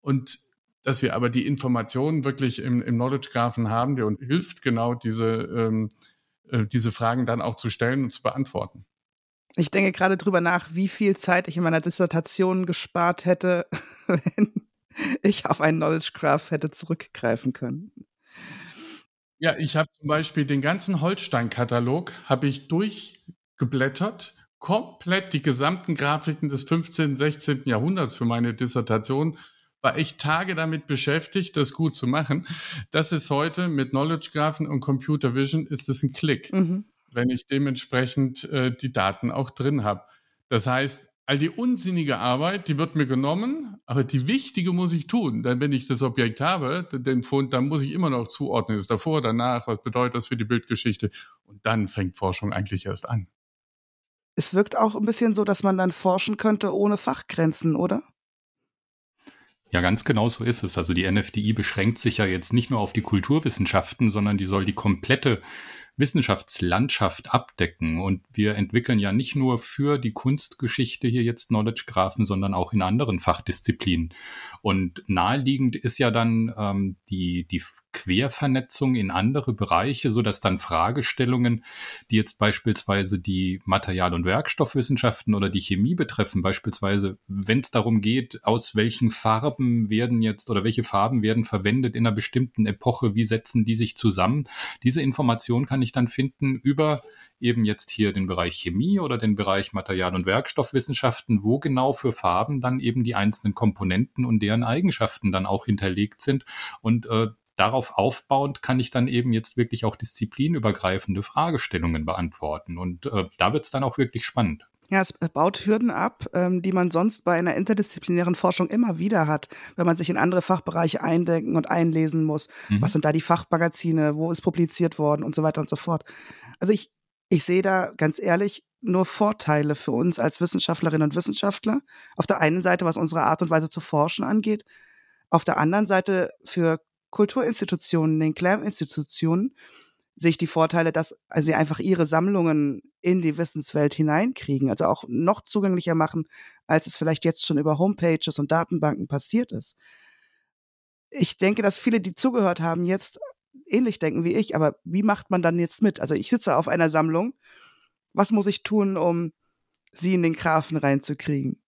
und dass wir aber die Informationen wirklich im, im Knowledge Graphen haben, der uns hilft, genau diese, ähm, äh, diese Fragen dann auch zu stellen und zu beantworten. Ich denke gerade drüber nach, wie viel Zeit ich in meiner Dissertation gespart hätte, wenn ich auf einen Knowledge Graph hätte zurückgreifen können. Ja, ich habe zum Beispiel den ganzen Holstein-Katalog habe ich durchgeblättert, komplett die gesamten Grafiken des 15., 16. Jahrhunderts für meine Dissertation. War echt Tage damit beschäftigt, das gut zu machen. Das ist heute mit Knowledge Graphen und Computer Vision ist es ein Klick. Mhm wenn ich dementsprechend äh, die Daten auch drin habe. Das heißt, all die unsinnige Arbeit, die wird mir genommen, aber die wichtige muss ich tun. Denn wenn ich das Objekt habe, den Fund, dann muss ich immer noch zuordnen. Ist davor, danach, was bedeutet das für die Bildgeschichte? Und dann fängt Forschung eigentlich erst an. Es wirkt auch ein bisschen so, dass man dann forschen könnte ohne Fachgrenzen, oder? Ja, ganz genau so ist es. Also die NFDI beschränkt sich ja jetzt nicht nur auf die Kulturwissenschaften, sondern die soll die komplette Wissenschaftslandschaft abdecken. Und wir entwickeln ja nicht nur für die Kunstgeschichte hier jetzt Knowledge Graphen, sondern auch in anderen Fachdisziplinen. Und naheliegend ist ja dann ähm, die, die Quervernetzung in andere Bereiche, so dass dann Fragestellungen, die jetzt beispielsweise die Material- und Werkstoffwissenschaften oder die Chemie betreffen, beispielsweise, wenn es darum geht, aus welchen Farben werden jetzt oder welche Farben werden verwendet in einer bestimmten Epoche, wie setzen die sich zusammen, diese Information kann ich dann finden über eben jetzt hier den Bereich Chemie oder den Bereich Material- und Werkstoffwissenschaften, wo genau für Farben dann eben die einzelnen Komponenten und deren Eigenschaften dann auch hinterlegt sind. Und äh, darauf aufbauend kann ich dann eben jetzt wirklich auch disziplinübergreifende Fragestellungen beantworten. Und äh, da wird es dann auch wirklich spannend. Ja, es baut Hürden ab, ähm, die man sonst bei einer interdisziplinären Forschung immer wieder hat, wenn man sich in andere Fachbereiche eindenken und einlesen muss. Mhm. Was sind da die Fachmagazine? Wo ist publiziert worden und so weiter und so fort. Also ich, ich sehe da ganz ehrlich nur Vorteile für uns als Wissenschaftlerinnen und Wissenschaftler. Auf der einen Seite, was unsere Art und Weise zu forschen angeht. Auf der anderen Seite für Kulturinstitutionen, den Clam-Institutionen, sehe ich die Vorteile, dass sie einfach ihre Sammlungen in die Wissenswelt hineinkriegen, also auch noch zugänglicher machen, als es vielleicht jetzt schon über Homepages und Datenbanken passiert ist. Ich denke, dass viele, die zugehört haben, jetzt ähnlich denken wie ich, aber wie macht man dann jetzt mit? Also ich sitze auf einer Sammlung. Was muss ich tun, um sie in den Grafen reinzukriegen?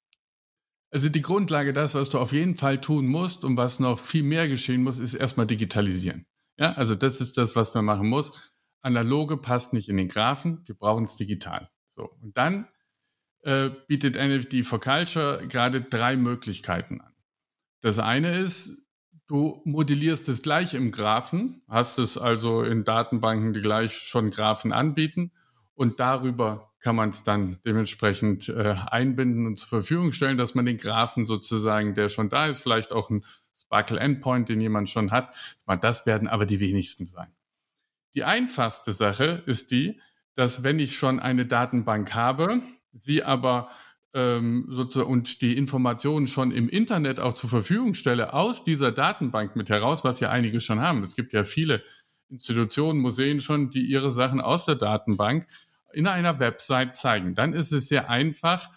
Also die Grundlage, das, was du auf jeden Fall tun musst und was noch viel mehr geschehen muss, ist erstmal digitalisieren. Ja, also das ist das, was man machen muss. Analoge passt nicht in den Graphen, wir brauchen es digital. So, und dann äh, bietet NFT for Culture gerade drei Möglichkeiten an. Das eine ist, du modellierst es gleich im Graphen, hast es also in Datenbanken, die gleich schon Graphen anbieten und darüber kann man es dann dementsprechend äh, einbinden und zur Verfügung stellen, dass man den Graphen sozusagen, der schon da ist, vielleicht auch ein Sparkle Endpoint, den jemand schon hat, das werden aber die wenigsten sein. Die einfachste Sache ist die, dass wenn ich schon eine Datenbank habe, sie aber ähm, sozusagen und die Informationen schon im Internet auch zur Verfügung stelle aus dieser Datenbank mit heraus, was ja einige schon haben. Es gibt ja viele Institutionen, Museen schon, die ihre Sachen aus der Datenbank in einer Website zeigen, dann ist es sehr einfach,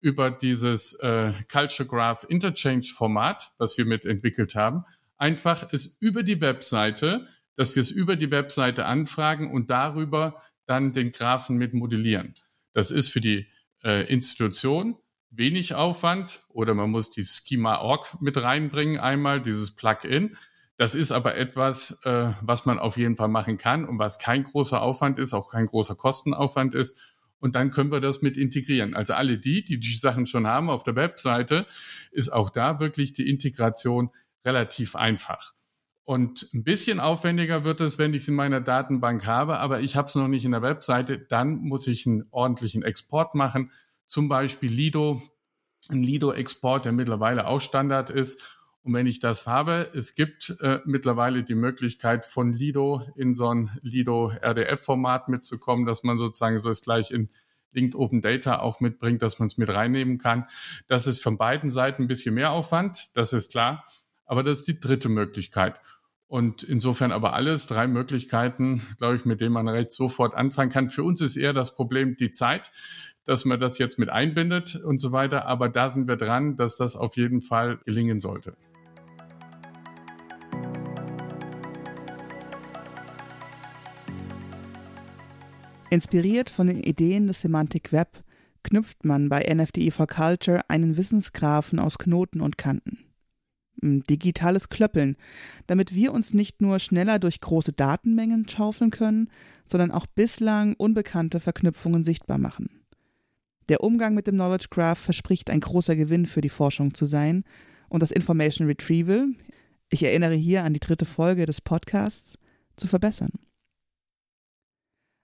über dieses äh, Culture Graph Interchange Format, das wir mitentwickelt haben, einfach es über die Webseite, dass wir es über die Webseite anfragen und darüber dann den Graphen mit modellieren. Das ist für die äh, Institution wenig Aufwand oder man muss die Schema.org mit reinbringen einmal, dieses Plugin. Das ist aber etwas, äh, was man auf jeden Fall machen kann und was kein großer Aufwand ist, auch kein großer Kostenaufwand ist. Und dann können wir das mit integrieren. Also alle die, die die Sachen schon haben auf der Webseite, ist auch da wirklich die Integration relativ einfach. Und ein bisschen aufwendiger wird es, wenn ich es in meiner Datenbank habe, aber ich habe es noch nicht in der Webseite. Dann muss ich einen ordentlichen Export machen, zum Beispiel Lido, ein Lido-Export, der mittlerweile auch Standard ist. Und wenn ich das habe, es gibt äh, mittlerweile die Möglichkeit von Lido in so ein Lido RDF-Format mitzukommen, dass man sozusagen so es gleich in Linked Open Data auch mitbringt, dass man es mit reinnehmen kann. Das ist von beiden Seiten ein bisschen mehr Aufwand, das ist klar. Aber das ist die dritte Möglichkeit. Und insofern aber alles drei Möglichkeiten, glaube ich, mit denen man recht sofort anfangen kann. Für uns ist eher das Problem die Zeit, dass man das jetzt mit einbindet und so weiter. Aber da sind wir dran, dass das auf jeden Fall gelingen sollte. Inspiriert von den Ideen des Semantic Web knüpft man bei NFDE for Culture einen Wissensgrafen aus Knoten und Kanten digitales Klöppeln, damit wir uns nicht nur schneller durch große Datenmengen schaufeln können, sondern auch bislang unbekannte Verknüpfungen sichtbar machen. Der Umgang mit dem Knowledge Graph verspricht ein großer Gewinn für die Forschung zu sein und das Information Retrieval, ich erinnere hier an die dritte Folge des Podcasts, zu verbessern.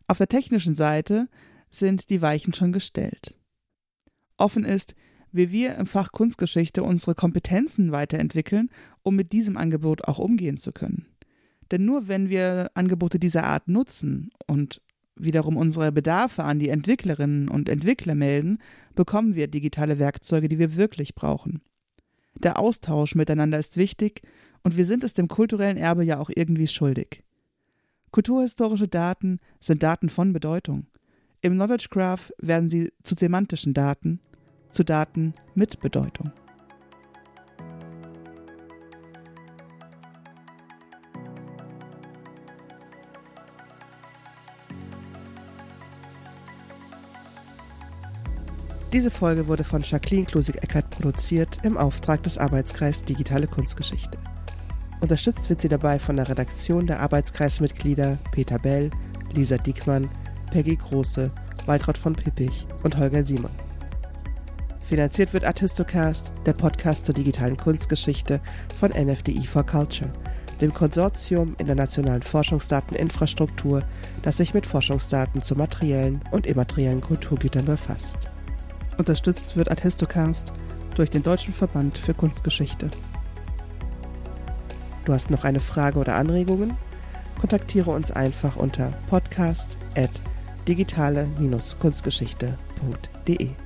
Auf der technischen Seite sind die Weichen schon gestellt. Offen ist, wie wir im Fach Kunstgeschichte unsere Kompetenzen weiterentwickeln, um mit diesem Angebot auch umgehen zu können. Denn nur wenn wir Angebote dieser Art nutzen und wiederum unsere Bedarfe an die Entwicklerinnen und Entwickler melden, bekommen wir digitale Werkzeuge, die wir wirklich brauchen. Der Austausch miteinander ist wichtig und wir sind es dem kulturellen Erbe ja auch irgendwie schuldig. Kulturhistorische Daten sind Daten von Bedeutung. Im Knowledge Graph werden sie zu semantischen Daten zu Daten mit Bedeutung. Diese Folge wurde von Jacqueline Klusig-Eckert produziert im Auftrag des Arbeitskreis Digitale Kunstgeschichte. Unterstützt wird sie dabei von der Redaktion der Arbeitskreismitglieder Peter Bell, Lisa Diekmann, Peggy Große, Waltraud von Pippich und Holger Simon. Finanziert wird Artistocast, der Podcast zur digitalen Kunstgeschichte von NFDI for Culture, dem Konsortium in der nationalen Forschungsdateninfrastruktur, das sich mit Forschungsdaten zu materiellen und immateriellen Kulturgütern befasst. Unterstützt wird Artistocast durch den Deutschen Verband für Kunstgeschichte. Du hast noch eine Frage oder Anregungen? Kontaktiere uns einfach unter podcast.digitale-kunstgeschichte.de.